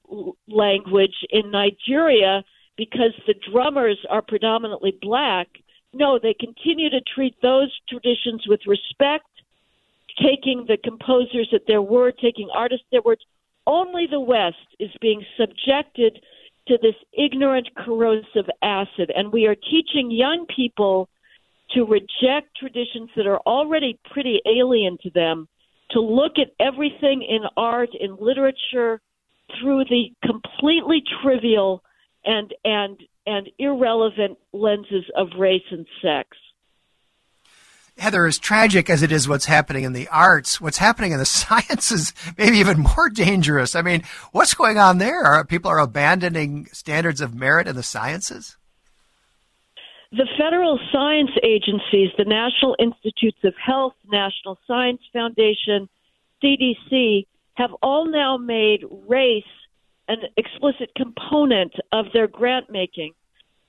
language in Nigeria because the drummers are predominantly black. No, they continue to treat those traditions with respect, taking the composers at their word, taking artists at their words. Only the West is being subjected to this ignorant, corrosive acid. And we are teaching young people to reject traditions that are already pretty alien to them, to look at everything in art, in literature, through the completely trivial and and and irrelevant lenses of race and sex. Heather, as tragic as it is what's happening in the arts, what's happening in the sciences maybe even more dangerous. I mean, what's going on there? Are people are abandoning standards of merit in the sciences? The federal science agencies, the National Institutes of Health, National Science Foundation, CDC, have all now made race an explicit component of their grant making.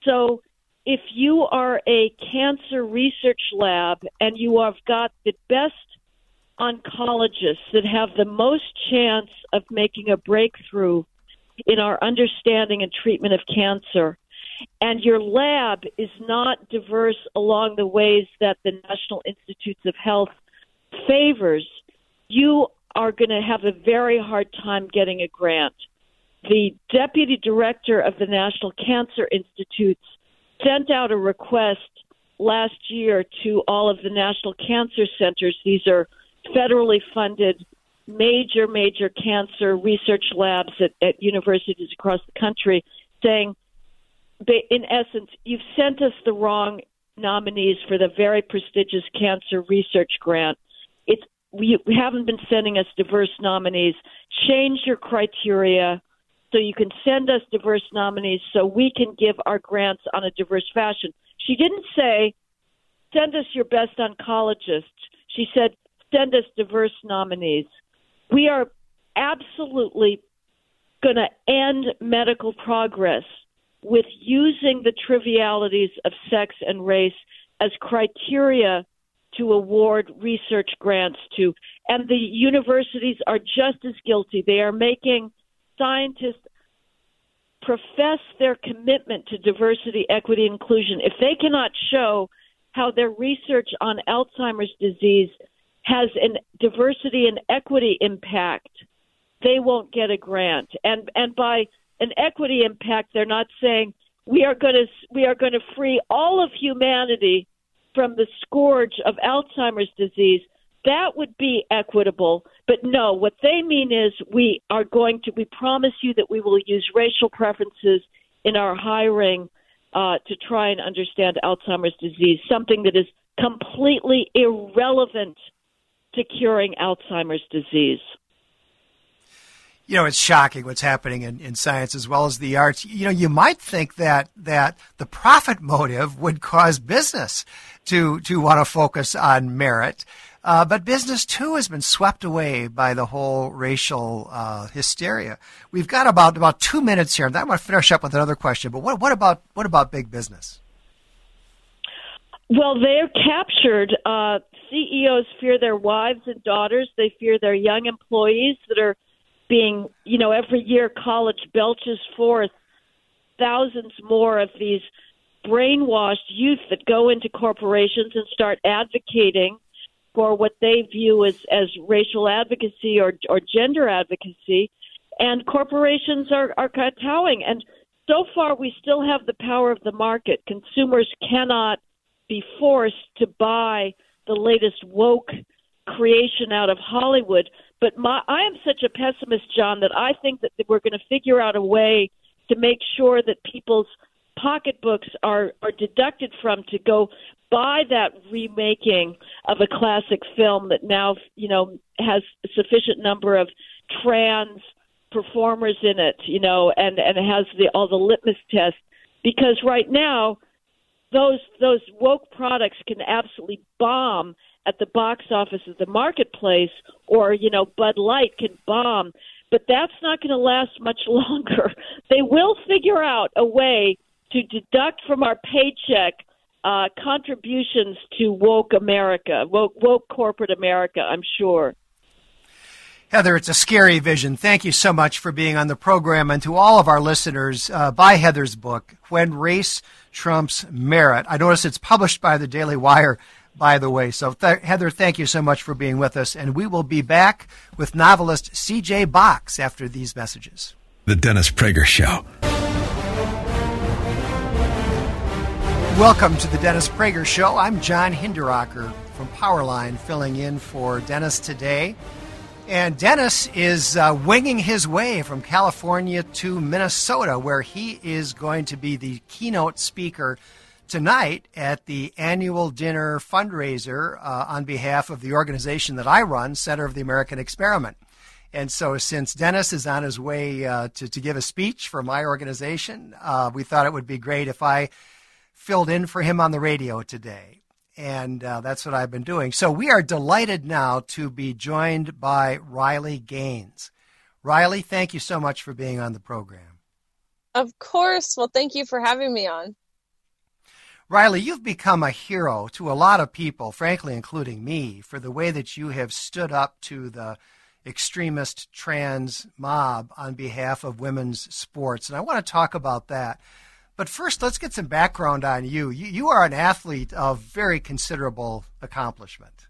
So if you are a cancer research lab and you have got the best oncologists that have the most chance of making a breakthrough in our understanding and treatment of cancer, and your lab is not diverse along the ways that the National Institutes of Health favors, you are going to have a very hard time getting a grant. The deputy director of the National Cancer Institutes sent out a request last year to all of the national cancer centers. These are federally funded major, major cancer research labs at, at universities across the country saying, in essence, you've sent us the wrong nominees for the very prestigious cancer research grant. It's we, haven't been sending us diverse nominees. Change your criteria so you can send us diverse nominees so we can give our grants on a diverse fashion. She didn't say, send us your best oncologists. She said, send us diverse nominees. We are absolutely going to end medical progress with using the trivialities of sex and race as criteria to award research grants to. And the universities are just as guilty. They are making scientists profess their commitment to diversity, equity, inclusion, if they cannot show how their research on Alzheimer's disease has a diversity and equity impact, they won't get a grant. And and by an equity impact, they're not saying we are going to we are going to free all of humanity from the scourge of Alzheimer's disease that would be equitable. But no, what they mean is we are going to, we promise you that we will use racial preferences in our hiring uh, to try and understand Alzheimer's disease, something that is completely irrelevant to curing Alzheimer's disease. You know, it's shocking what's happening in, in science as well as the arts. You know, you might think that that the profit motive would cause business to to want to focus on merit. Uh, but business too has been swept away by the whole racial uh, hysteria. We've got about about two minutes here, and I want to finish up with another question. But what, what about what about big business? Well, they're captured. Uh, CEOs fear their wives and daughters. They fear their young employees that are being, you know, every year college belches forth thousands more of these brainwashed youth that go into corporations and start advocating for what they view as, as racial advocacy or, or gender advocacy, and corporations are, are kowtowing. And so far, we still have the power of the market. Consumers cannot be forced to buy the latest woke creation out of Hollywood. But my, I am such a pessimist, John, that I think that we're going to figure out a way to make sure that people's pocketbooks are, are deducted from to go buy that remaking of a classic film that now you know has a sufficient number of trans performers in it, you know, and and it has the all the litmus tests because right now those those woke products can absolutely bomb at the box office of the marketplace or you know Bud Light can bomb but that's not going to last much longer they will figure out a way to deduct from our paycheck uh, contributions to woke America, woke, woke corporate America, I'm sure. Heather, it's a scary vision. Thank you so much for being on the program. And to all of our listeners, uh, buy Heather's book, When Race Trumps Merit. I notice it's published by the Daily Wire, by the way. So, th- Heather, thank you so much for being with us. And we will be back with novelist CJ Box after these messages. The Dennis Prager Show. Welcome to the Dennis Prager Show. I'm John Hinderaker from Powerline, filling in for Dennis today. And Dennis is uh, winging his way from California to Minnesota, where he is going to be the keynote speaker tonight at the annual dinner fundraiser uh, on behalf of the organization that I run, Center of the American Experiment. And so, since Dennis is on his way uh, to, to give a speech for my organization, uh, we thought it would be great if I filled in for him on the radio today. And uh, that's what I've been doing. So, we are delighted now to be joined by Riley Gaines. Riley, thank you so much for being on the program. Of course. Well, thank you for having me on. Riley, you've become a hero to a lot of people, frankly, including me, for the way that you have stood up to the extremist trans mob on behalf of women's sports. And I want to talk about that. But first, let's get some background on you. You, you are an athlete of very considerable accomplishment.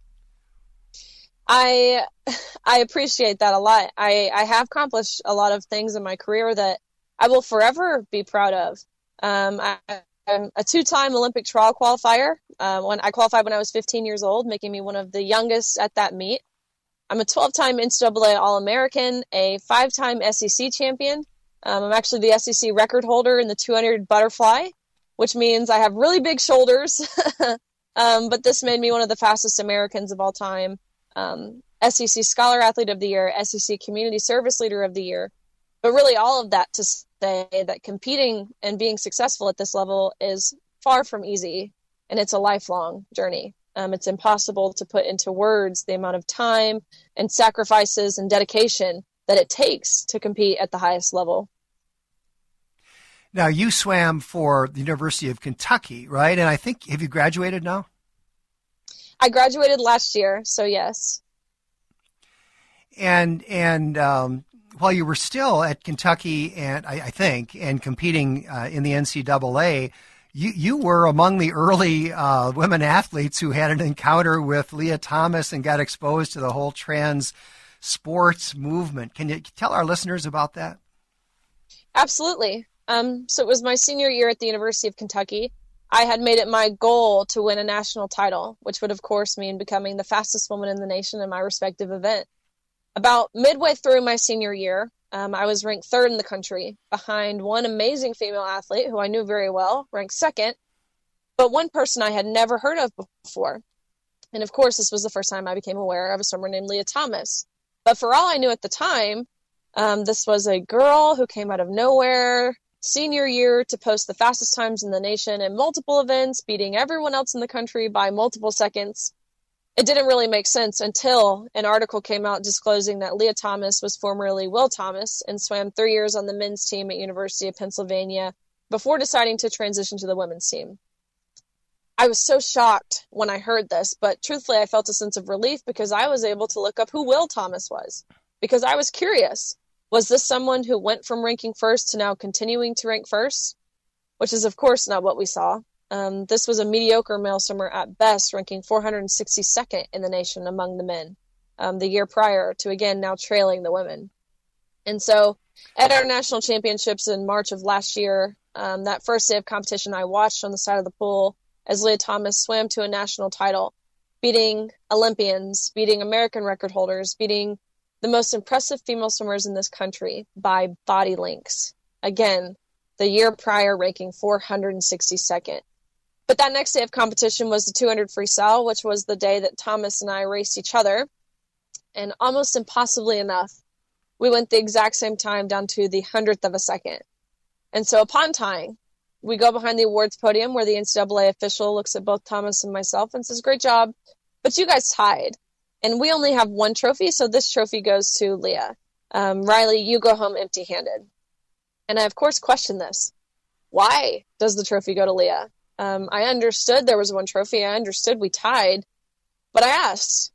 I I appreciate that a lot. I, I have accomplished a lot of things in my career that I will forever be proud of. Um, I, am a two-time Olympic trial qualifier. Uh, when I qualified when I was 15 years old, making me one of the youngest at that meet. I'm a 12-time NCAA All-American, a five-time SEC champion. Um, I'm actually the SEC record holder in the 200 butterfly, which means I have really big shoulders. um, but this made me one of the fastest Americans of all time. Um, SEC Scholar Athlete of the Year, SEC Community Service Leader of the Year. But really, all of that to say that competing and being successful at this level is far from easy, and it's a lifelong journey. Um, it's impossible to put into words the amount of time and sacrifices and dedication that it takes to compete at the highest level. Now, you swam for the University of Kentucky, right? And I think, have you graduated now? I graduated last year, so yes. And and um, while you were still at Kentucky, and I, I think, and competing uh, in the NCAA, you, you were among the early uh, women athletes who had an encounter with Lia Thomas and got exposed to the whole trans sports movement. Can you tell our listeners about that? Absolutely. Um, so it was my senior year at the University of Kentucky. I had made it my goal to win a national title, which would, of course, mean becoming the fastest woman in the nation in my respective event. About midway through my senior year, um, I was ranked third in the country behind one amazing female athlete who I knew very well, ranked second, but one person I had never heard of before. And of course, this was the first time I became aware of a swimmer named Lia Thomas. But for all I knew at the time, um, this was a girl who came out of nowhere, senior year, to post the fastest times in the nation in multiple events, beating everyone else in the country by multiple seconds it didn't really make sense until an article came out disclosing that Lia Thomas was formerly Will Thomas and swam three years on the men's team at University of Pennsylvania before deciding to transition to the women's team. I was so shocked when I heard this, but truthfully, I felt a sense of relief because I was able to look up who Will Thomas was because I was curious. Was this someone who went from ranking first to now continuing to rank first? Which is, of course, not what we saw. Um, this was a mediocre male swimmer at best, ranking 462nd in the nation among the men um, the year prior to again now trailing the women. And so at our national championships in March of last year, um, that first day of competition, I watched on the side of the pool as Lia Thomas swam to a national title, beating Olympians, beating American record holders, beating the most impressive female swimmers in this country by body links. Again, the year prior ranking 462nd. But that next day of competition was the 200 freestyle, which was the day that Thomas and I raced each other. And almost impossibly enough, we went the exact same time down to the hundredth of a second. And so upon tying, we go behind the awards podium where the NCAA official looks at both Thomas and myself and says, Great job, but you guys tied. And we only have one trophy, so this trophy goes to Lia. Um, Riley, you go home empty handed. And I, of course, question this. Why does the trophy go to Lia? Um, I understood there was one trophy. I understood we tied, but I asked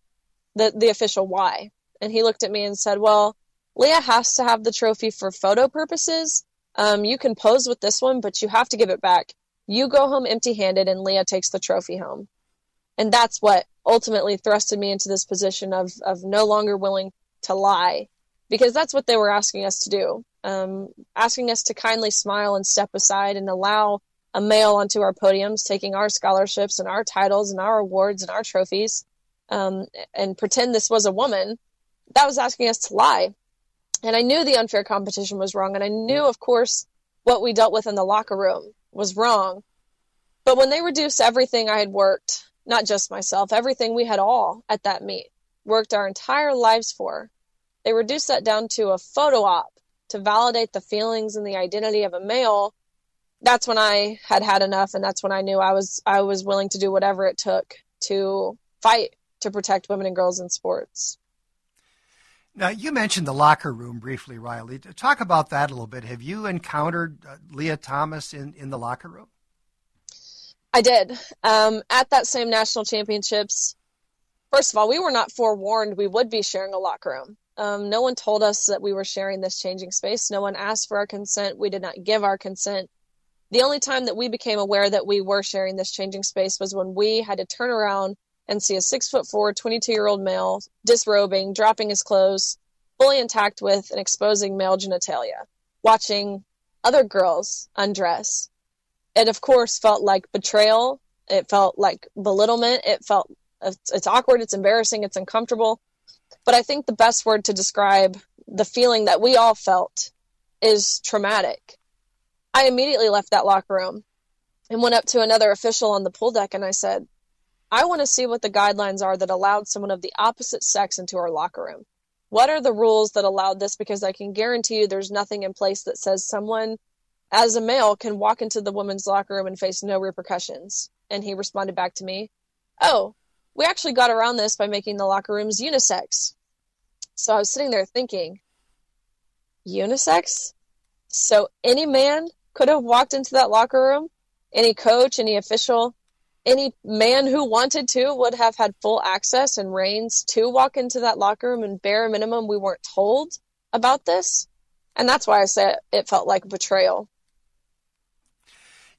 the the official why, and he looked at me and said, "Well, Lia has to have the trophy for photo purposes. Um, you can pose with this one, but you have to give it back. You go home empty-handed, and Lia takes the trophy home." And that's what ultimately thrusted me into this position of of no longer willing to lie, because that's what they were asking us to do, um, asking us to kindly smile and step aside and allow a male onto our podiums, taking our scholarships and our titles and our awards and our trophies, um, and pretend this was a woman, that was asking us to lie. And I knew the unfair competition was wrong. And I knew, of course, what we dealt with in the locker room was wrong. But when they reduced everything I had worked, not just myself, everything we had all at that meet, worked our entire lives for, they reduced that down to a photo op to validate the feelings and the identity of a male. That's when I had had enough, and that's when I knew I was I was willing to do whatever it took to fight to protect women and girls in sports. Now, you mentioned the locker room briefly, Riley. Talk about that a little bit. Have you encountered uh, Lia Thomas in, in the locker room? I did. Um, at that same national championships, first of all, we were not forewarned we would be sharing a locker room. Um, no one told us that we were sharing this changing space. No one asked for our consent. We did not give our consent. The only time that we became aware that we were sharing this changing space was when we had to turn around and see a six foot four, 22 year old male disrobing, dropping his clothes, fully intact with and exposing male genitalia, watching other girls undress it of course felt like betrayal. It felt like belittlement. It felt it's, it's awkward. It's embarrassing. It's uncomfortable. But I think the best word to describe the feeling that we all felt is traumatic. I immediately left that locker room and went up to another official on the pool deck and I said, I want to see what the guidelines are that allowed someone of the opposite sex into our locker room. What are the rules that allowed this? Because I can guarantee you there's nothing in place that says someone as a male can walk into the women's locker room and face no repercussions. And he responded back to me, Oh, we actually got around this by making the locker rooms unisex. So I was sitting there thinking, unisex? So any man could have walked into that locker room, any coach, any official, any man who wanted to would have had full access and reins to walk into that locker room and bare minimum we weren't told about this. And that's why I said it felt like betrayal.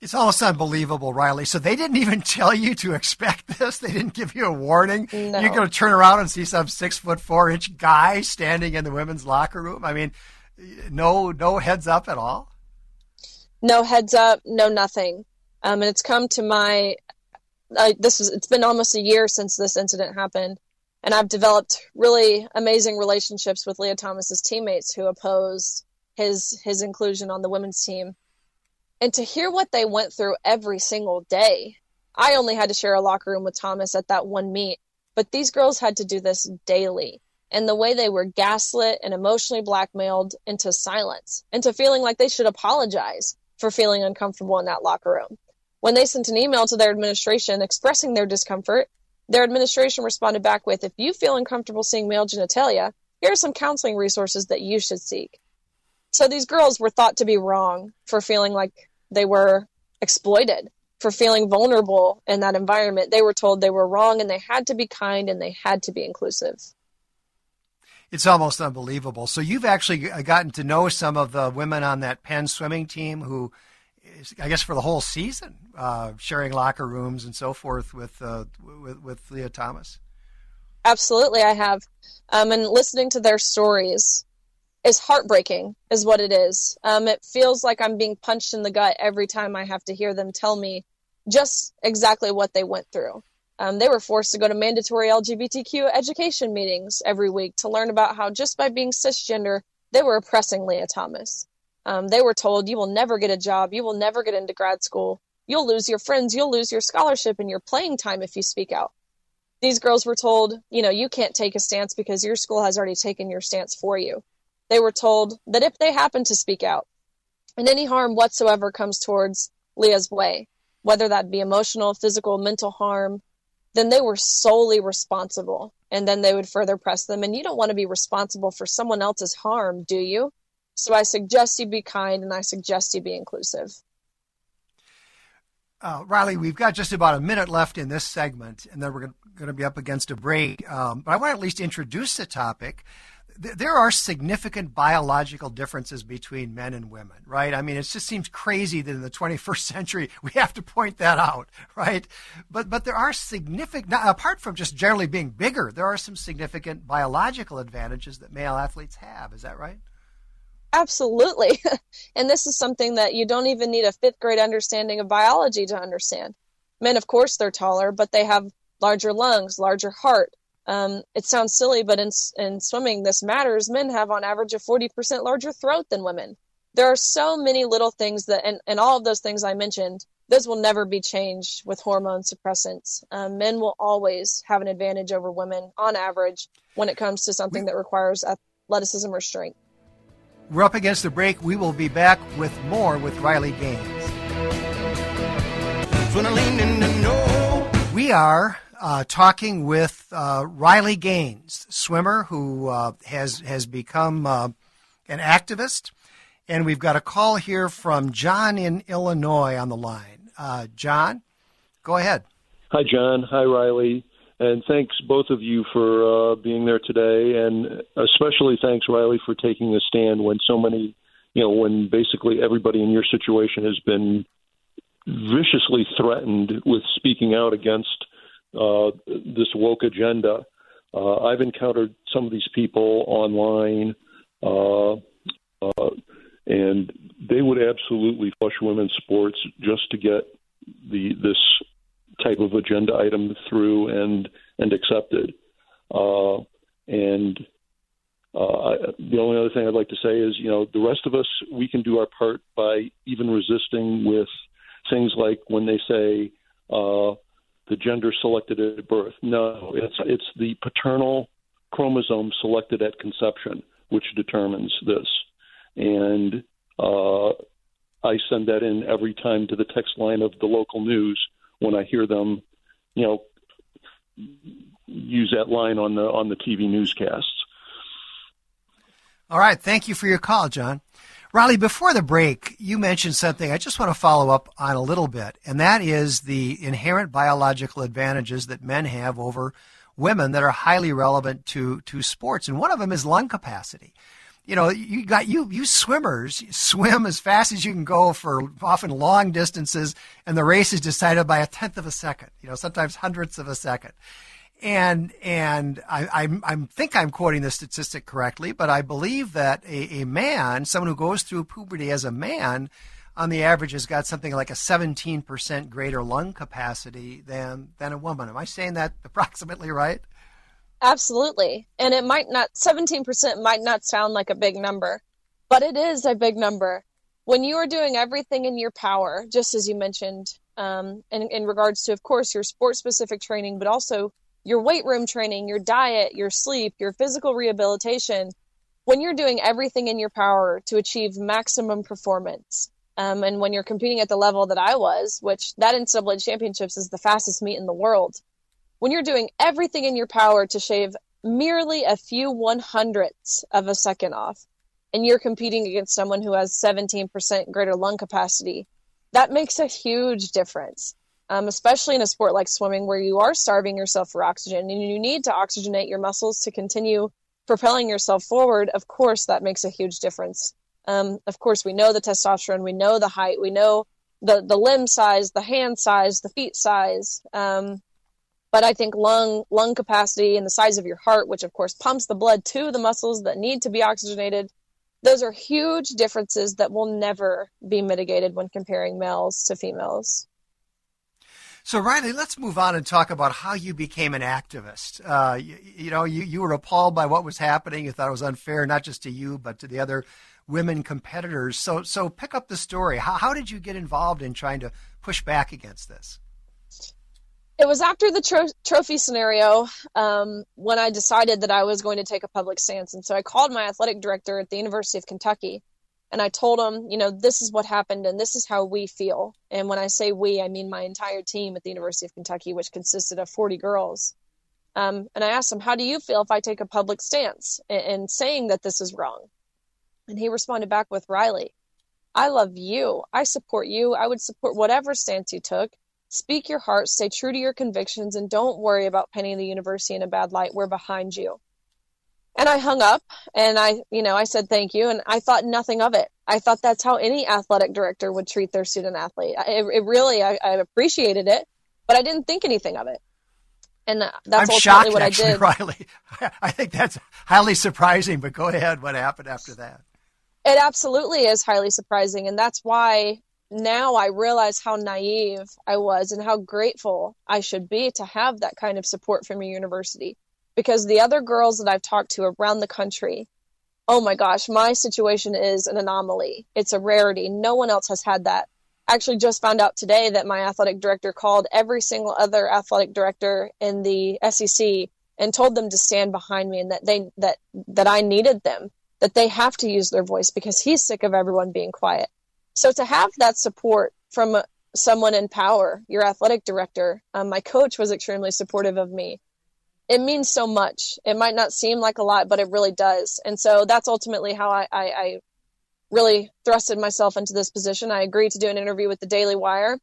It's almost unbelievable, Riley. So they didn't even tell you to expect this. They didn't give you a warning. No. You're going to turn around and see some six foot four inch guy standing in the women's locker room. I mean, no, no heads up at all. No heads up, no nothing. Um, and it's come to my. This is. It's been almost a year since this incident happened, and I've developed really amazing relationships with Lia Thomas's teammates who opposed his his inclusion on the women's team and to hear what they went through every single day. I only had to share a locker room with Thomas at that one meet, but these girls had to do this daily. And the way they were gaslit and emotionally blackmailed into silence, into feeling like they should apologize for feeling uncomfortable in that locker room. When they sent an email to their administration expressing their discomfort, their administration responded back with, If you feel uncomfortable seeing male genitalia, here are some counseling resources that you should seek. So these girls were thought to be wrong for feeling like they were exploited for feeling vulnerable in that environment. They were told they were wrong and they had to be kind and they had to be inclusive. It's almost unbelievable. So you've actually gotten to know some of the women on that Penn swimming team who, I guess, for the whole season, uh, sharing locker rooms and so forth with uh, with, with Lia Thomas. Absolutely, I have, um, and listening to their stories is heartbreaking is what it is um, it feels like i'm being punched in the gut every time i have to hear them tell me just exactly what they went through um, they were forced to go to mandatory lgbtq education meetings every week to learn about how just by being cisgender they were oppressing Lia thomas. Um, they were told you will never get a job. You will never get into grad school. You'll lose your friends. You'll lose your scholarship and your playing time if you speak out. These girls were told you know you can't take a stance because your school has already taken your stance for you. They were told that if they happen to speak out and any harm whatsoever comes towards Lia's way, whether that be emotional, physical, mental harm, then they were solely responsible. And then they would further press them. And you don't want to be responsible for someone else's harm, do you? So I suggest you be kind and I suggest you be inclusive. Uh, Riley, we've got just about a minute left in this segment, and then we're going to be up against a break. Um, but I want to at least introduce the topic there are significant biological differences between men and women, right? I mean, it just seems crazy that in the 21st century we have to point that out, right? But but there are significant, apart from just generally being bigger, there are some significant biological advantages that male athletes have. Is that right? Absolutely, and this is something that you don't even need a fifth grade understanding of biology to understand. Men, of course, they're taller, but they have larger lungs, larger heart, um, it sounds silly, but in, in swimming, this matters. Men have on average a 40% larger throat than women. There are so many little things that, and, and all of those things I mentioned, those will never be changed with hormone suppressants. Um, men will always have an advantage over women on average when it comes to something that requires athleticism or strength. We're up against the break. We will be back with more with Riley Gaines. We are uh, talking with uh, Riley Gaines, swimmer who uh, has has become uh, an activist, and we've got a call here from John in Illinois on the line. Uh, John, go ahead. Hi, John. Hi, Riley. And thanks both of you for uh, being there today, and especially thanks Riley for taking a stand when so many, you know, when basically everybody in your situation has been viciously threatened with speaking out against this woke agenda. Uh, I've encountered some of these people online, uh, uh, and they would absolutely flush women's sports just to get the this type of agenda item through and and accepted. Uh, and uh, the only other thing I'd like to say is, you know, the rest of us we can do our part by even resisting with things like when they say uh, the gender selected at birth. No, it's it's the paternal chromosome selected at conception which determines this, and uh, I send that in every time to the text line of the local news when I hear them, you know, use that line on the on the TV newscasts. All right, thank you for your call, John. Riley, before the break, you mentioned something I just want to follow up on a little bit, and that is the inherent biological advantages that men have over women that are highly relevant to to sports, and one of them is lung capacity you know, you got you you swimmers swim as fast as you can go for often long distances, and the race is decided by a tenth of a second. You know, sometimes hundredths of a second. And and I I'm, I think I'm quoting the statistic correctly, but I believe that a, a man, someone who goes through puberty as a man, on the average has got something like a 17% greater lung capacity than than a woman. Am I saying that approximately right? Absolutely. And it might not, 17% might not sound like a big number, but it is a big number. When you are doing everything in your power, just as you mentioned, um, in, in regards to, of course, your sport specific training, but also your weight room training, your diet, your sleep, your physical rehabilitation, when you're doing everything in your power to achieve maximum performance, um, and when you're competing at the level that I was, which that NCAA championships is the fastest meet in the world, when you're doing everything in your power to shave merely a few one hundredths of a second off, and you're competing against someone who has 17% greater lung capacity, that makes a huge difference. Um, especially in a sport like swimming where you are starving yourself for oxygen and you need to oxygenate your muscles to continue propelling yourself forward, of course, that makes a huge difference. Um, of course, we know the testosterone, we know the height, we know the, the limb size, the hand size, the feet size. Um, but I think lung lung capacity and the size of your heart, which of course pumps the blood to the muscles that need to be oxygenated, those are huge differences that will never be mitigated when comparing males to females. So, Riley, let's move on and talk about how you became an activist. Uh, you, you, know, you, you were appalled by what was happening. You thought it was unfair, not just to you, but to the other women competitors. So, so pick up the story. How, how did you get involved in trying to push back against this? it was after the tro- trophy scenario um, when I decided that I was going to take a public stance. And so I called my athletic director at the University of Kentucky and I told him, you know, this is what happened and this is how we feel. And when I say we, I mean my entire team at the University of Kentucky, which consisted of 40 girls. Um, and I asked him, how do you feel if I take a public stance in saying that this is wrong? And he responded back with Riley, I love you. I support you. I would support whatever stance you took. Speak your heart, stay true to your convictions, and don't worry about painting the university in a bad light. We're behind you. And I hung up and I, you know, I said thank you and I thought nothing of it. I thought that's how any athletic director would treat their student athlete. It, it really, I, I, appreciated it, but I didn't think anything of it. And that's I'm shocked, what actually, I did. Riley. I think that's highly surprising, but go ahead. What happened after that? It absolutely is highly surprising. And that's why now I realize how naive I was and how grateful I should be to have that kind of support from your university. Because the other girls that I've talked to around the country, oh my gosh, my situation is an anomaly. It's a rarity. No one else has had that. I actually just found out today that my athletic director called every single other athletic director in the SEC and told them to stand behind me and that they that that I needed them, that they have to use their voice because he's sick of everyone being quiet. So to have that support from someone in power, your athletic director, um, my coach was extremely supportive of me. It means so much. It might not seem like a lot, but it really does. And so that's ultimately how I, I, I really thrusted myself into this position. I agreed to do an interview with the Daily Wire,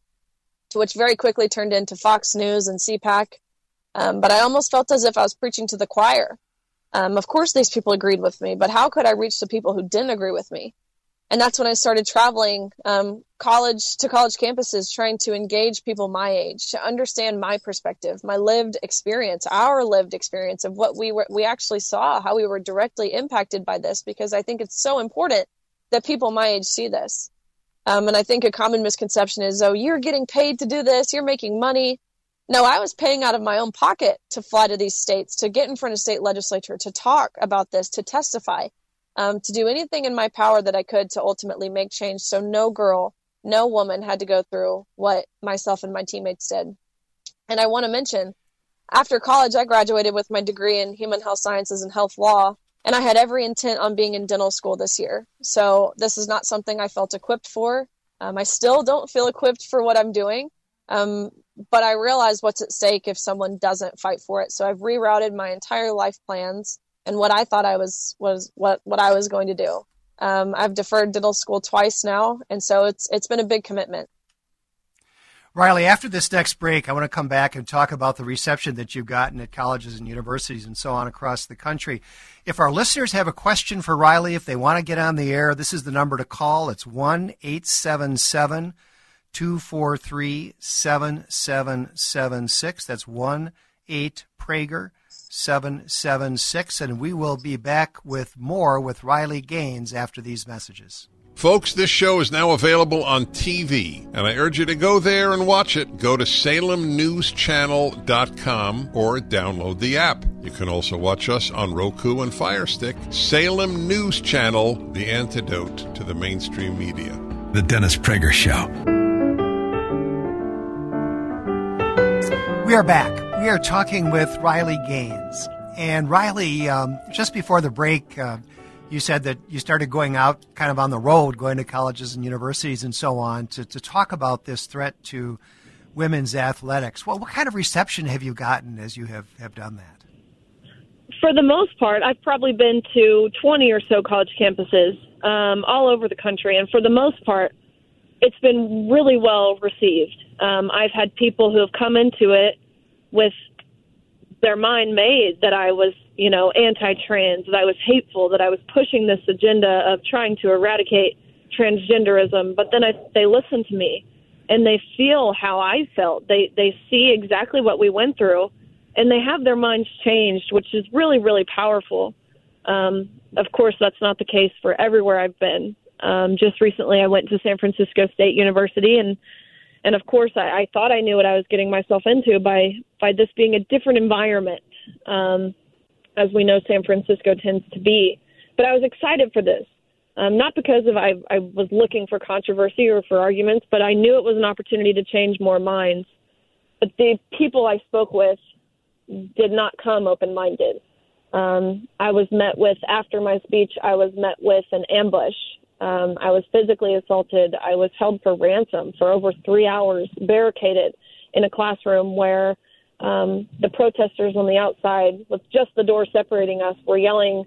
to which very quickly turned into Fox News and CPAC. Um, but I almost felt as if I was preaching to the choir. Um, of course, these people agreed with me, but how could I reach the people who didn't agree with me? And that's when I started traveling um, college to college campuses, trying to engage people my age to understand my perspective, my lived experience, our lived experience of what we were, we actually saw, how we were directly impacted by this, because I think it's so important that people my age see this. Um, and I think a common misconception is, oh, you're getting paid to do this, you're making money. No, I was paying out of my own pocket to fly to these states, to get in front of state legislature, to talk about this, to testify, um, to do anything in my power that I could to ultimately make change. So no girl, no woman had to go through what myself and my teammates did. And I want to mention, after college, I graduated with my degree in human health sciences and health law and I had every intent on being in dental school this year. So this is not something I felt equipped for. Um, I still don't feel equipped for what I'm doing, um, but I realize what's at stake if someone doesn't fight for it. So I've rerouted my entire life plans and what I thought I was was what what I was going to do. Um, I've deferred dental school twice now, and so it's it's been a big commitment. Riley, after this next break, I want to come back and talk about the reception that you've gotten at colleges and universities and so on across the country. If our listeners have a question for Riley, if they want to get on the air, this is the number to call. It's 1 877 243 7776. That's 1 8 Prager 776. And we will be back with more with Riley Gaines after these messages. Folks, this show is now available on TV, and I urge you to go there and watch it. Go to salemnewschannel.com or download the app. You can also watch us on Roku and Fire Stick. Salem News Channel, the antidote to the mainstream media. The Dennis Prager Show. We are back. We are talking with Riley Gaines. And Riley, um, just before the break, uh, you said that you started going out kind of on the road, going to colleges and universities and so on to, to talk about this threat to women's athletics. Well, what kind of reception have you gotten as you have, have done that? For the most part, I've probably been to 20 or so college campuses um, all over the country. And for the most part, it's been really well received. Um, I've had people who have come into it with their mind made that I was you know, anti-trans, that I was hateful, that I was pushing this agenda of trying to eradicate transgenderism. But then I, they listen to me and they feel how I felt. They they see exactly what we went through, and they have their minds changed, which is really really powerful. Um, of course, that's not the case for everywhere I've been. Um, just recently, I went to San Francisco State University, and and of course, I, I thought I knew what I was getting myself into by by this being a different environment. Um, as we know San Francisco tends to be. But I was excited for this, um, not because of I, I was looking for controversy or for arguments, but I knew it was an opportunity to change more minds. But the people I spoke with did not come open-minded. Um, I was met with after my speech. I was met with an ambush. Um, I was physically assaulted. I was held for ransom for over three hours, barricaded in a classroom where um, the protesters on the outside, with just the door separating us, were yelling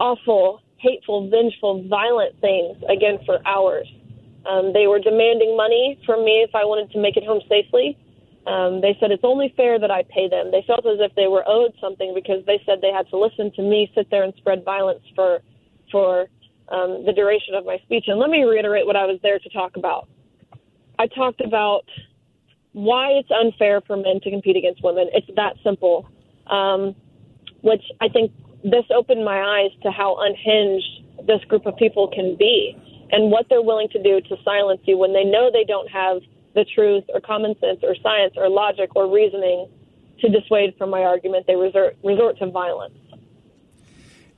awful, hateful, vengeful, violent things again for hours. Um, they were demanding money from me if I wanted to make it home safely. Um, they said it's only fair that I pay them. They felt as if they were owed something because they said they had to listen to me sit there and spread violence for for um, the duration of my speech. And let me reiterate what I was there to talk about. I talked about why it's unfair for men to compete against women. It's that simple. Um, which I think this opened my eyes to how unhinged this group of people can be and what they're willing to do to silence you when they know they don't have the truth or common sense or science or logic or reasoning to dissuade from my argument. They resort, resort to violence.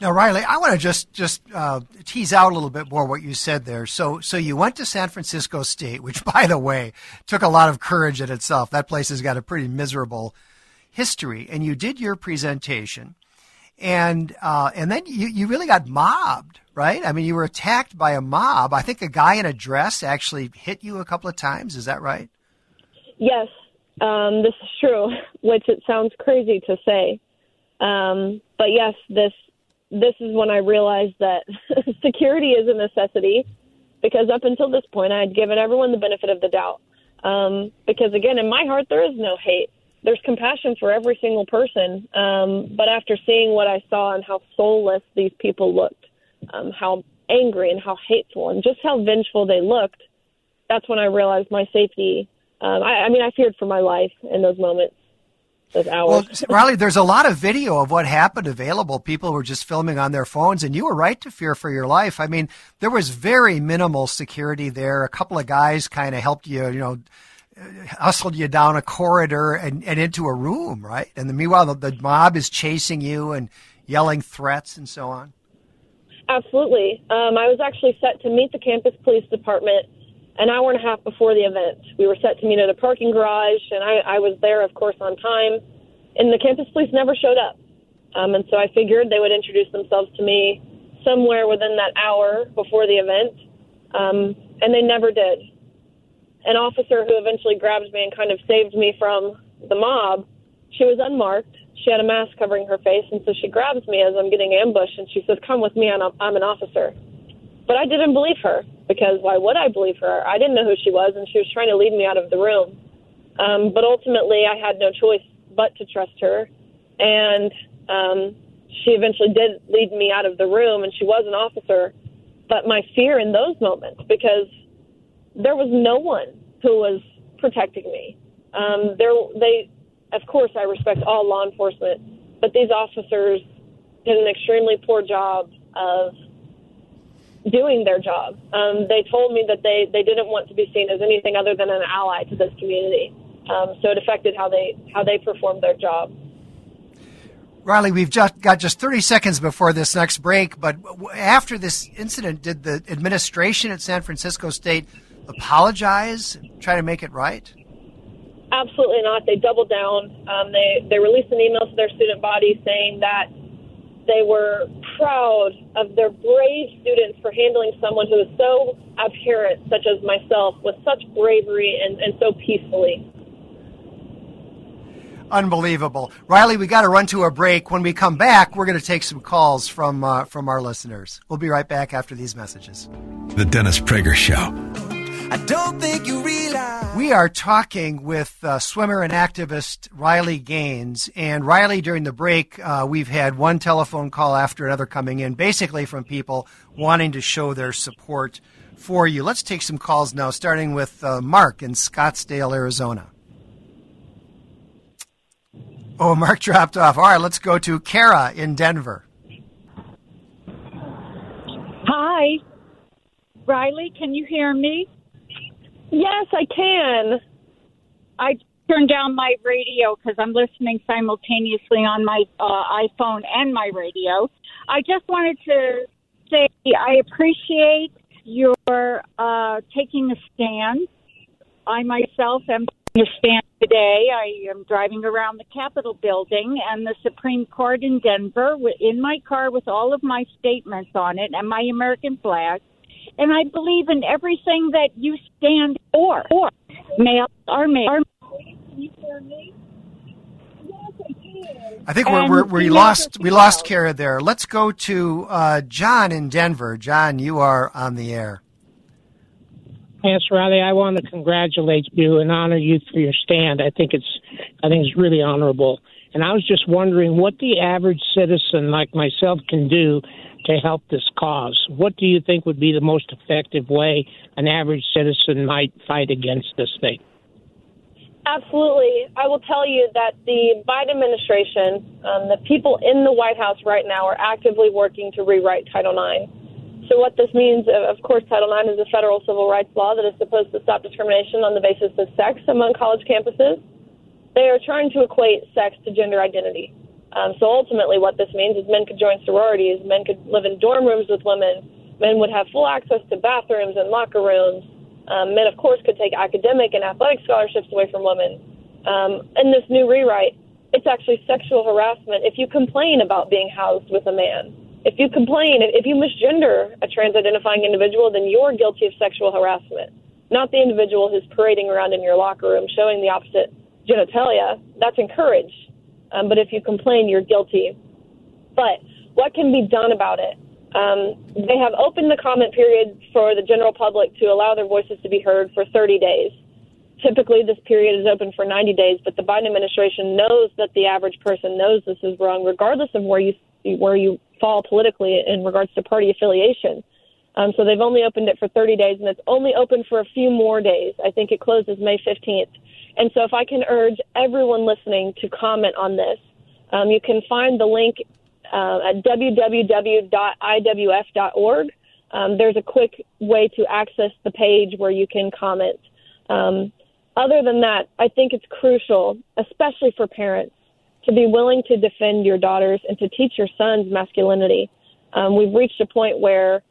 Now, Riley, I want to just just uh, tease out a little bit more what you said there. So, so you went to San Francisco State, which, by the way, took a lot of courage in itself. That place has got a pretty miserable history, and you did your presentation, and uh, and then you you really got mobbed, right? I mean, you were attacked by a mob. I think a guy in a dress actually hit you a couple of times. Is that right? Yes, um, this is true. Which it sounds crazy to say, um, but yes, this this is when I realized that security is a necessity because up until this point, I had given everyone the benefit of the doubt. Um, because again, in my heart, there is no hate. There's compassion for every single person. Um, but after seeing what I saw and how soulless these people looked, um, how angry and how hateful and just how vengeful they looked, that's when I realized my safety. Um, I, I mean, I feared for my life in those moments hours. Well, Riley, there's a lot of video of what happened available. People were just filming on their phones, and you were right to fear for your life. I mean, there was very minimal security there. A couple of guys kind of helped you, you know, hustled you down a corridor and, and into a room, right? And the, meanwhile, the, the mob is chasing you and yelling threats and so on. Absolutely. Um, I was actually set to meet the campus police department an hour and a half before the event. We were set to meet at a parking garage, and I, I was there, of course, on time. And the campus police never showed up. Um, and so I figured they would introduce themselves to me somewhere within that hour before the event. Um, and they never did. An officer who eventually grabbed me and kind of saved me from the mob, she was unmarked. She had a mask covering her face, and so she grabs me as I'm getting ambushed, and she says, "Come with me, I'm, I'm an officer." But I didn't believe her because why would I believe her? I didn't know who she was, and she was trying to lead me out of the room. Um, but ultimately, I had no choice but to trust her, and um, she eventually did lead me out of the room, and she was an officer. But my fear in those moments, because there was no one who was protecting me. Um, there, they, of course, I respect all law enforcement, but these officers did an extremely poor job of doing their job. Um, they told me that they, they didn't want to be seen as anything other than an ally to this community. Um, so it affected how they how they performed their job. Riley, we've just got just 30 seconds before this next break, but after this incident, did the administration at San Francisco State apologize, try to make it right? Absolutely not. They doubled down. Um, they they released an email to their student body saying that they were proud of their brave students for handling someone who is so apparent, such as myself, with such bravery and, and so peacefully. Unbelievable, Riley. We got to run to a break. When we come back, we're going to take some calls from uh, from our listeners. We'll be right back after these messages. The Dennis Prager Show. I don't think you realize. We are talking with uh, swimmer and activist Riley Gaines. And Riley, during the break, uh, we've had one telephone call after another coming in, basically from people wanting to show their support for you. Let's take some calls now, starting with uh, Mark in Scottsdale, Arizona. Oh, Mark dropped off. All right, let's go to Kara in Denver. Hi. Riley, can you hear me? Yes, I can. I turned down my radio because I'm listening simultaneously on my uh, iPhone and my radio. I just wanted to say I appreciate your uh, taking a stand. I myself am taking a stand today. I am driving around the Capitol building and the Supreme Court in Denver in my car with all of my statements on it and my American flag and I believe in everything that you stand for. For male or male. I think we're, we're, we lost we lost Kara there. Let's go to uh, John in Denver. John, you are on the air. Yes, Riley, I want to congratulate you and honor you for your stand. I think it's I think it's really honorable. And I was just wondering what the average citizen like myself can do to help this cause. What do you think would be the most effective way an average citizen might fight against this thing? Absolutely. I will tell you that the Biden administration, um, the people in the White House right now, are actively working to rewrite Title IX. So, what this means, of course, Title IX is a federal civil rights law that is supposed to stop discrimination on the basis of sex among college campuses. They are trying to equate sex to gender identity. Um, so ultimately, what this means is men could join sororities, men could live in dorm rooms with women, men would have full access to bathrooms and locker rooms. Um, men, of course, could take academic and athletic scholarships away from women. Um, in this new rewrite, it's actually sexual harassment if you complain about being housed with a man. If you complain, if you misgender a trans identifying individual, then you're guilty of sexual harassment, not the individual who's parading around in your locker room showing the opposite genitalia. That's encouraged. Um, but if you complain, you're guilty. But what can be done about it? Um, they have opened the comment period for the general public to allow their voices to be heard for 30 days. Typically, this period is open for 90 days, but the Biden administration knows that the average person knows this is wrong, regardless of where you where you fall politically in regards to party affiliation. Um, so they've only opened it for 30 days, and it's only open for a few more days. I think it closes May 15th. And so, if I can urge everyone listening to comment on this, um, you can find the link uh, at www.iwf.org. Um, there's a quick way to access the page where you can comment. Um, other than that, I think it's crucial, especially for parents, to be willing to defend your daughters and to teach your sons masculinity. Um, we've reached a point where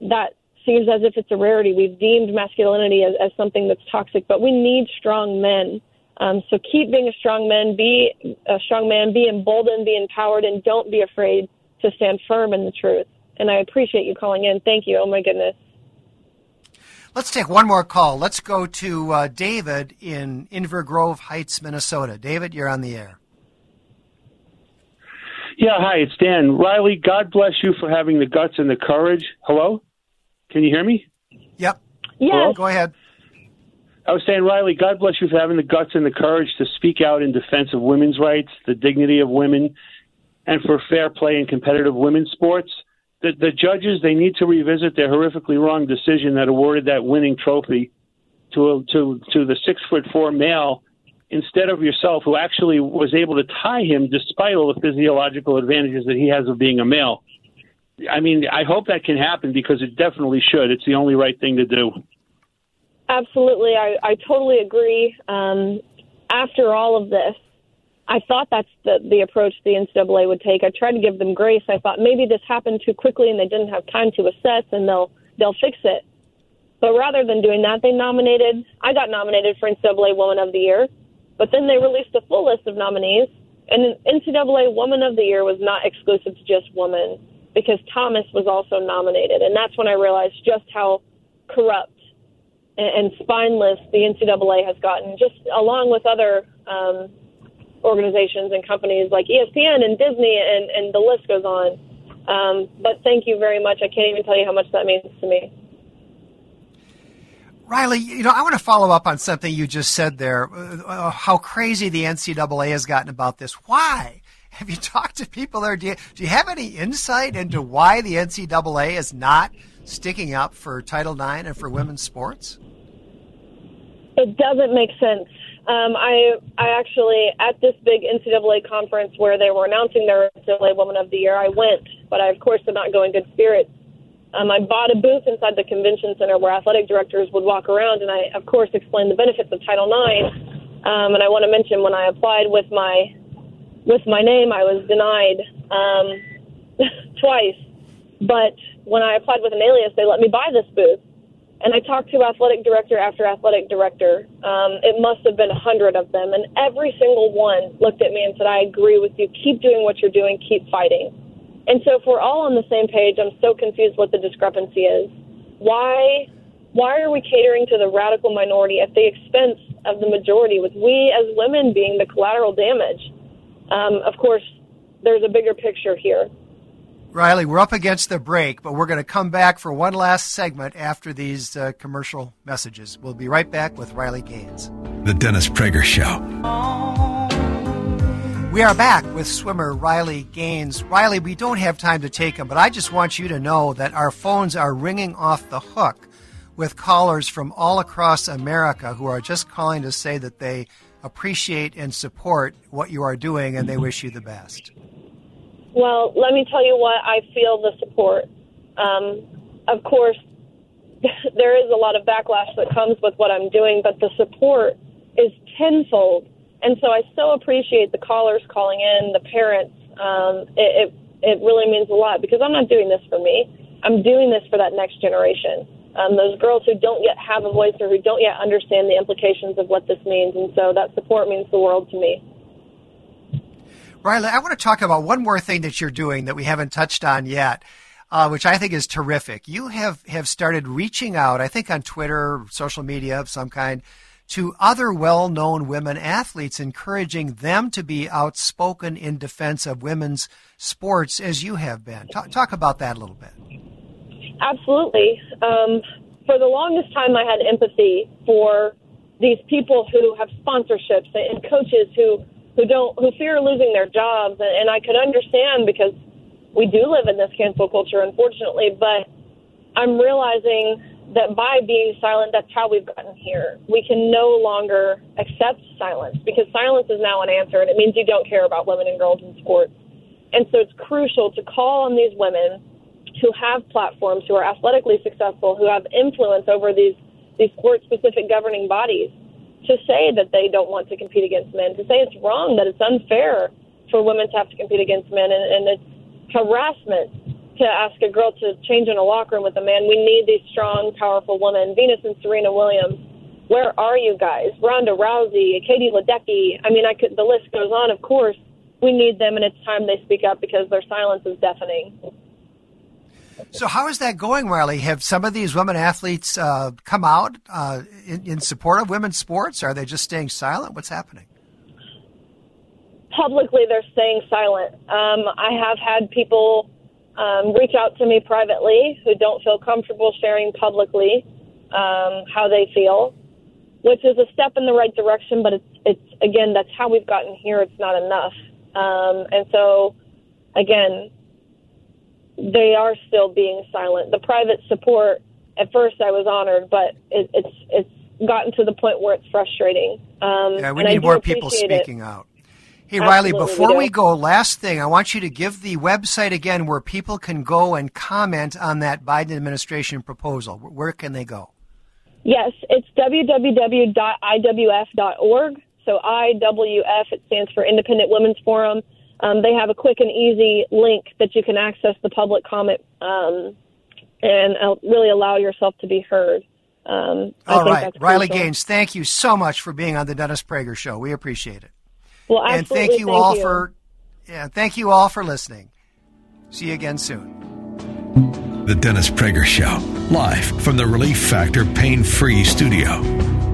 that seems as if it's a rarity. We've deemed masculinity as, as something that's toxic, but we need strong men. Um, so keep being a strong man, be a strong man, be emboldened, be empowered, and don't be afraid to stand firm in the truth. And I appreciate you calling in. Thank you. Oh my goodness. Let's take one more call. Let's go to uh, David in Inver Grove Heights, Minnesota. David, you're on the air. Yeah, hi, it's Dan. Riley, God bless you for having the guts and the courage. Hello? Can you hear me? Yep. Yeah. Go ahead. I was saying, Riley, God bless you for having the guts and the courage to speak out in defense of women's rights, the dignity of women, and for fair play in competitive women's sports. The, the judges, they need to revisit their horrifically wrong decision that awarded that winning trophy to, to, to the six foot four male instead of yourself, who actually was able to tie him despite all the physiological advantages that he has of being a male. I mean, I hope that can happen because it definitely should. It's the only right thing to do. Absolutely, I, I totally agree. Um, after all of this, I thought that's the, the approach the NCAA would take. I tried to give them grace. I thought maybe this happened too quickly and they didn't have time to assess and they'll they'll fix it. But rather than doing that, they nominated. I got nominated for NCAA Woman of the Year, but then they released a full list of nominees. And NCAA Woman of the Year was not exclusive to just women because Thomas was also nominated, and that's when I realized just how corrupt and, spineless the NCAA has gotten, just along with other um, organizations and companies like ESPN and Disney, and, and the list goes on. Um, but thank you very much. I can't even tell you how much that means to me. Riley, you know, I want to follow up on something you just said there. Uh, how crazy the NCAA has gotten about this. Why? Have you talked to people there? Do you, do you have any insight into why the NCAA is not sticking up for Title IX and for women's sports? It doesn't make sense. Um, I I actually at this big NCAA conference where they were announcing their NCAA Woman of the Year, I went, but I of course did not go in good spirits. Um, I bought a booth inside the convention center where athletic directors would walk around, and I of course explained the benefits of Title IX. Um, and I want to mention when I applied with my with my name, I was denied um, twice. But when I applied with an alias, they let me buy this booth. And I talked to athletic director after athletic director. Um, it must have been a hundred of them, and every single one looked at me and said, "I agree with you. Keep doing what you're doing. Keep fighting." And so, if we're all on the same page, I'm so confused what the discrepancy is. Why, why are we catering to the radical minority at the expense of the majority? With we as women being the collateral damage. Um, of course, there's a bigger picture here. Riley, we're up against the break, but we're going to come back for one last segment after these uh, commercial messages. We'll be right back with Riley Gaines. The Dennis Prager Show. We are back with swimmer Riley Gaines. Riley, we don't have time to take them, but I just want you to know that our phones are ringing off the hook with callers from all across America who are just calling to say that they appreciate and support what you are doing and they wish you the best. Well, let me tell you what I feel the support. Um, of course, there is a lot of backlash that comes with what I'm doing, but the support is tenfold. And so I so appreciate the callers calling in, the parents. Um, it, it it really means a lot because I'm not doing this for me. I'm doing this for that next generation. Um, those girls who don't yet have a voice or who don't yet understand the implications of what this means. And so that support means the world to me. Riley, I want to talk about one more thing that you're doing that we haven't touched on yet, uh, which I think is terrific. You have, have started reaching out, I think on Twitter, social media of some kind, to other well known women athletes, encouraging them to be outspoken in defense of women's sports as you have been. Talk, talk about that a little bit. Absolutely. Um, for the longest time, I had empathy for these people who have sponsorships and coaches who who don't who fear losing their jobs. And, and I could understand because we do live in this cancel culture unfortunately but I'm realizing that by being silent that's how we've gotten here. We can no longer accept silence because silence is now an answer and it means you don't care about women and girls in sports. And so it's crucial to call on these women who have platforms who are athletically successful who have influence over these these sport specific governing bodies to say that they don't want to compete against men, to say it's wrong, that it's unfair for women to have to compete against men, and, and it's harassment to ask a girl to change in a locker room with a man. We need these strong, powerful women. Venus and Serena Williams, where are you guys? Ronda Rousey, Katie Ledecky. I mean, I could. The list goes on. Of course, we need them, and it's time they speak up because their silence is deafening. So, how is that going, Riley? Have some of these women athletes uh, come out uh, in, in, support of women's sports? Are they just staying silent? What's happening? Publicly, they're staying silent. Um, I have had people um, reach out to me privately who don't feel comfortable sharing publicly um, how they feel, which is a step in the right direction. But it's, it's again, that's how we've gotten here. It's not enough, um, and so again, they are still being silent. The private support, at first, I was honored, but it, it's it's gotten to the point where it's frustrating. Um, yeah, we need more people speaking it. out. Hey, Absolutely, Riley, before we, we go, last thing, I want you to give the website again where people can go and comment on that Biden administration proposal. Where can they go? Yes, it's www.iwf.org. So IWF, it stands for Independent Women's Forum. Um, they have a quick and easy link that you can access the public comment um, and uh, really allow yourself to be heard. Um, All right, Riley Gaines, thank you so much for being on the Dennis Prager Show. We appreciate it. Well, and thank you thank all you. for yeah, thank you all for listening. See you again soon. The Dennis Prager Show, live from the Relief Factor Pain Free Studio.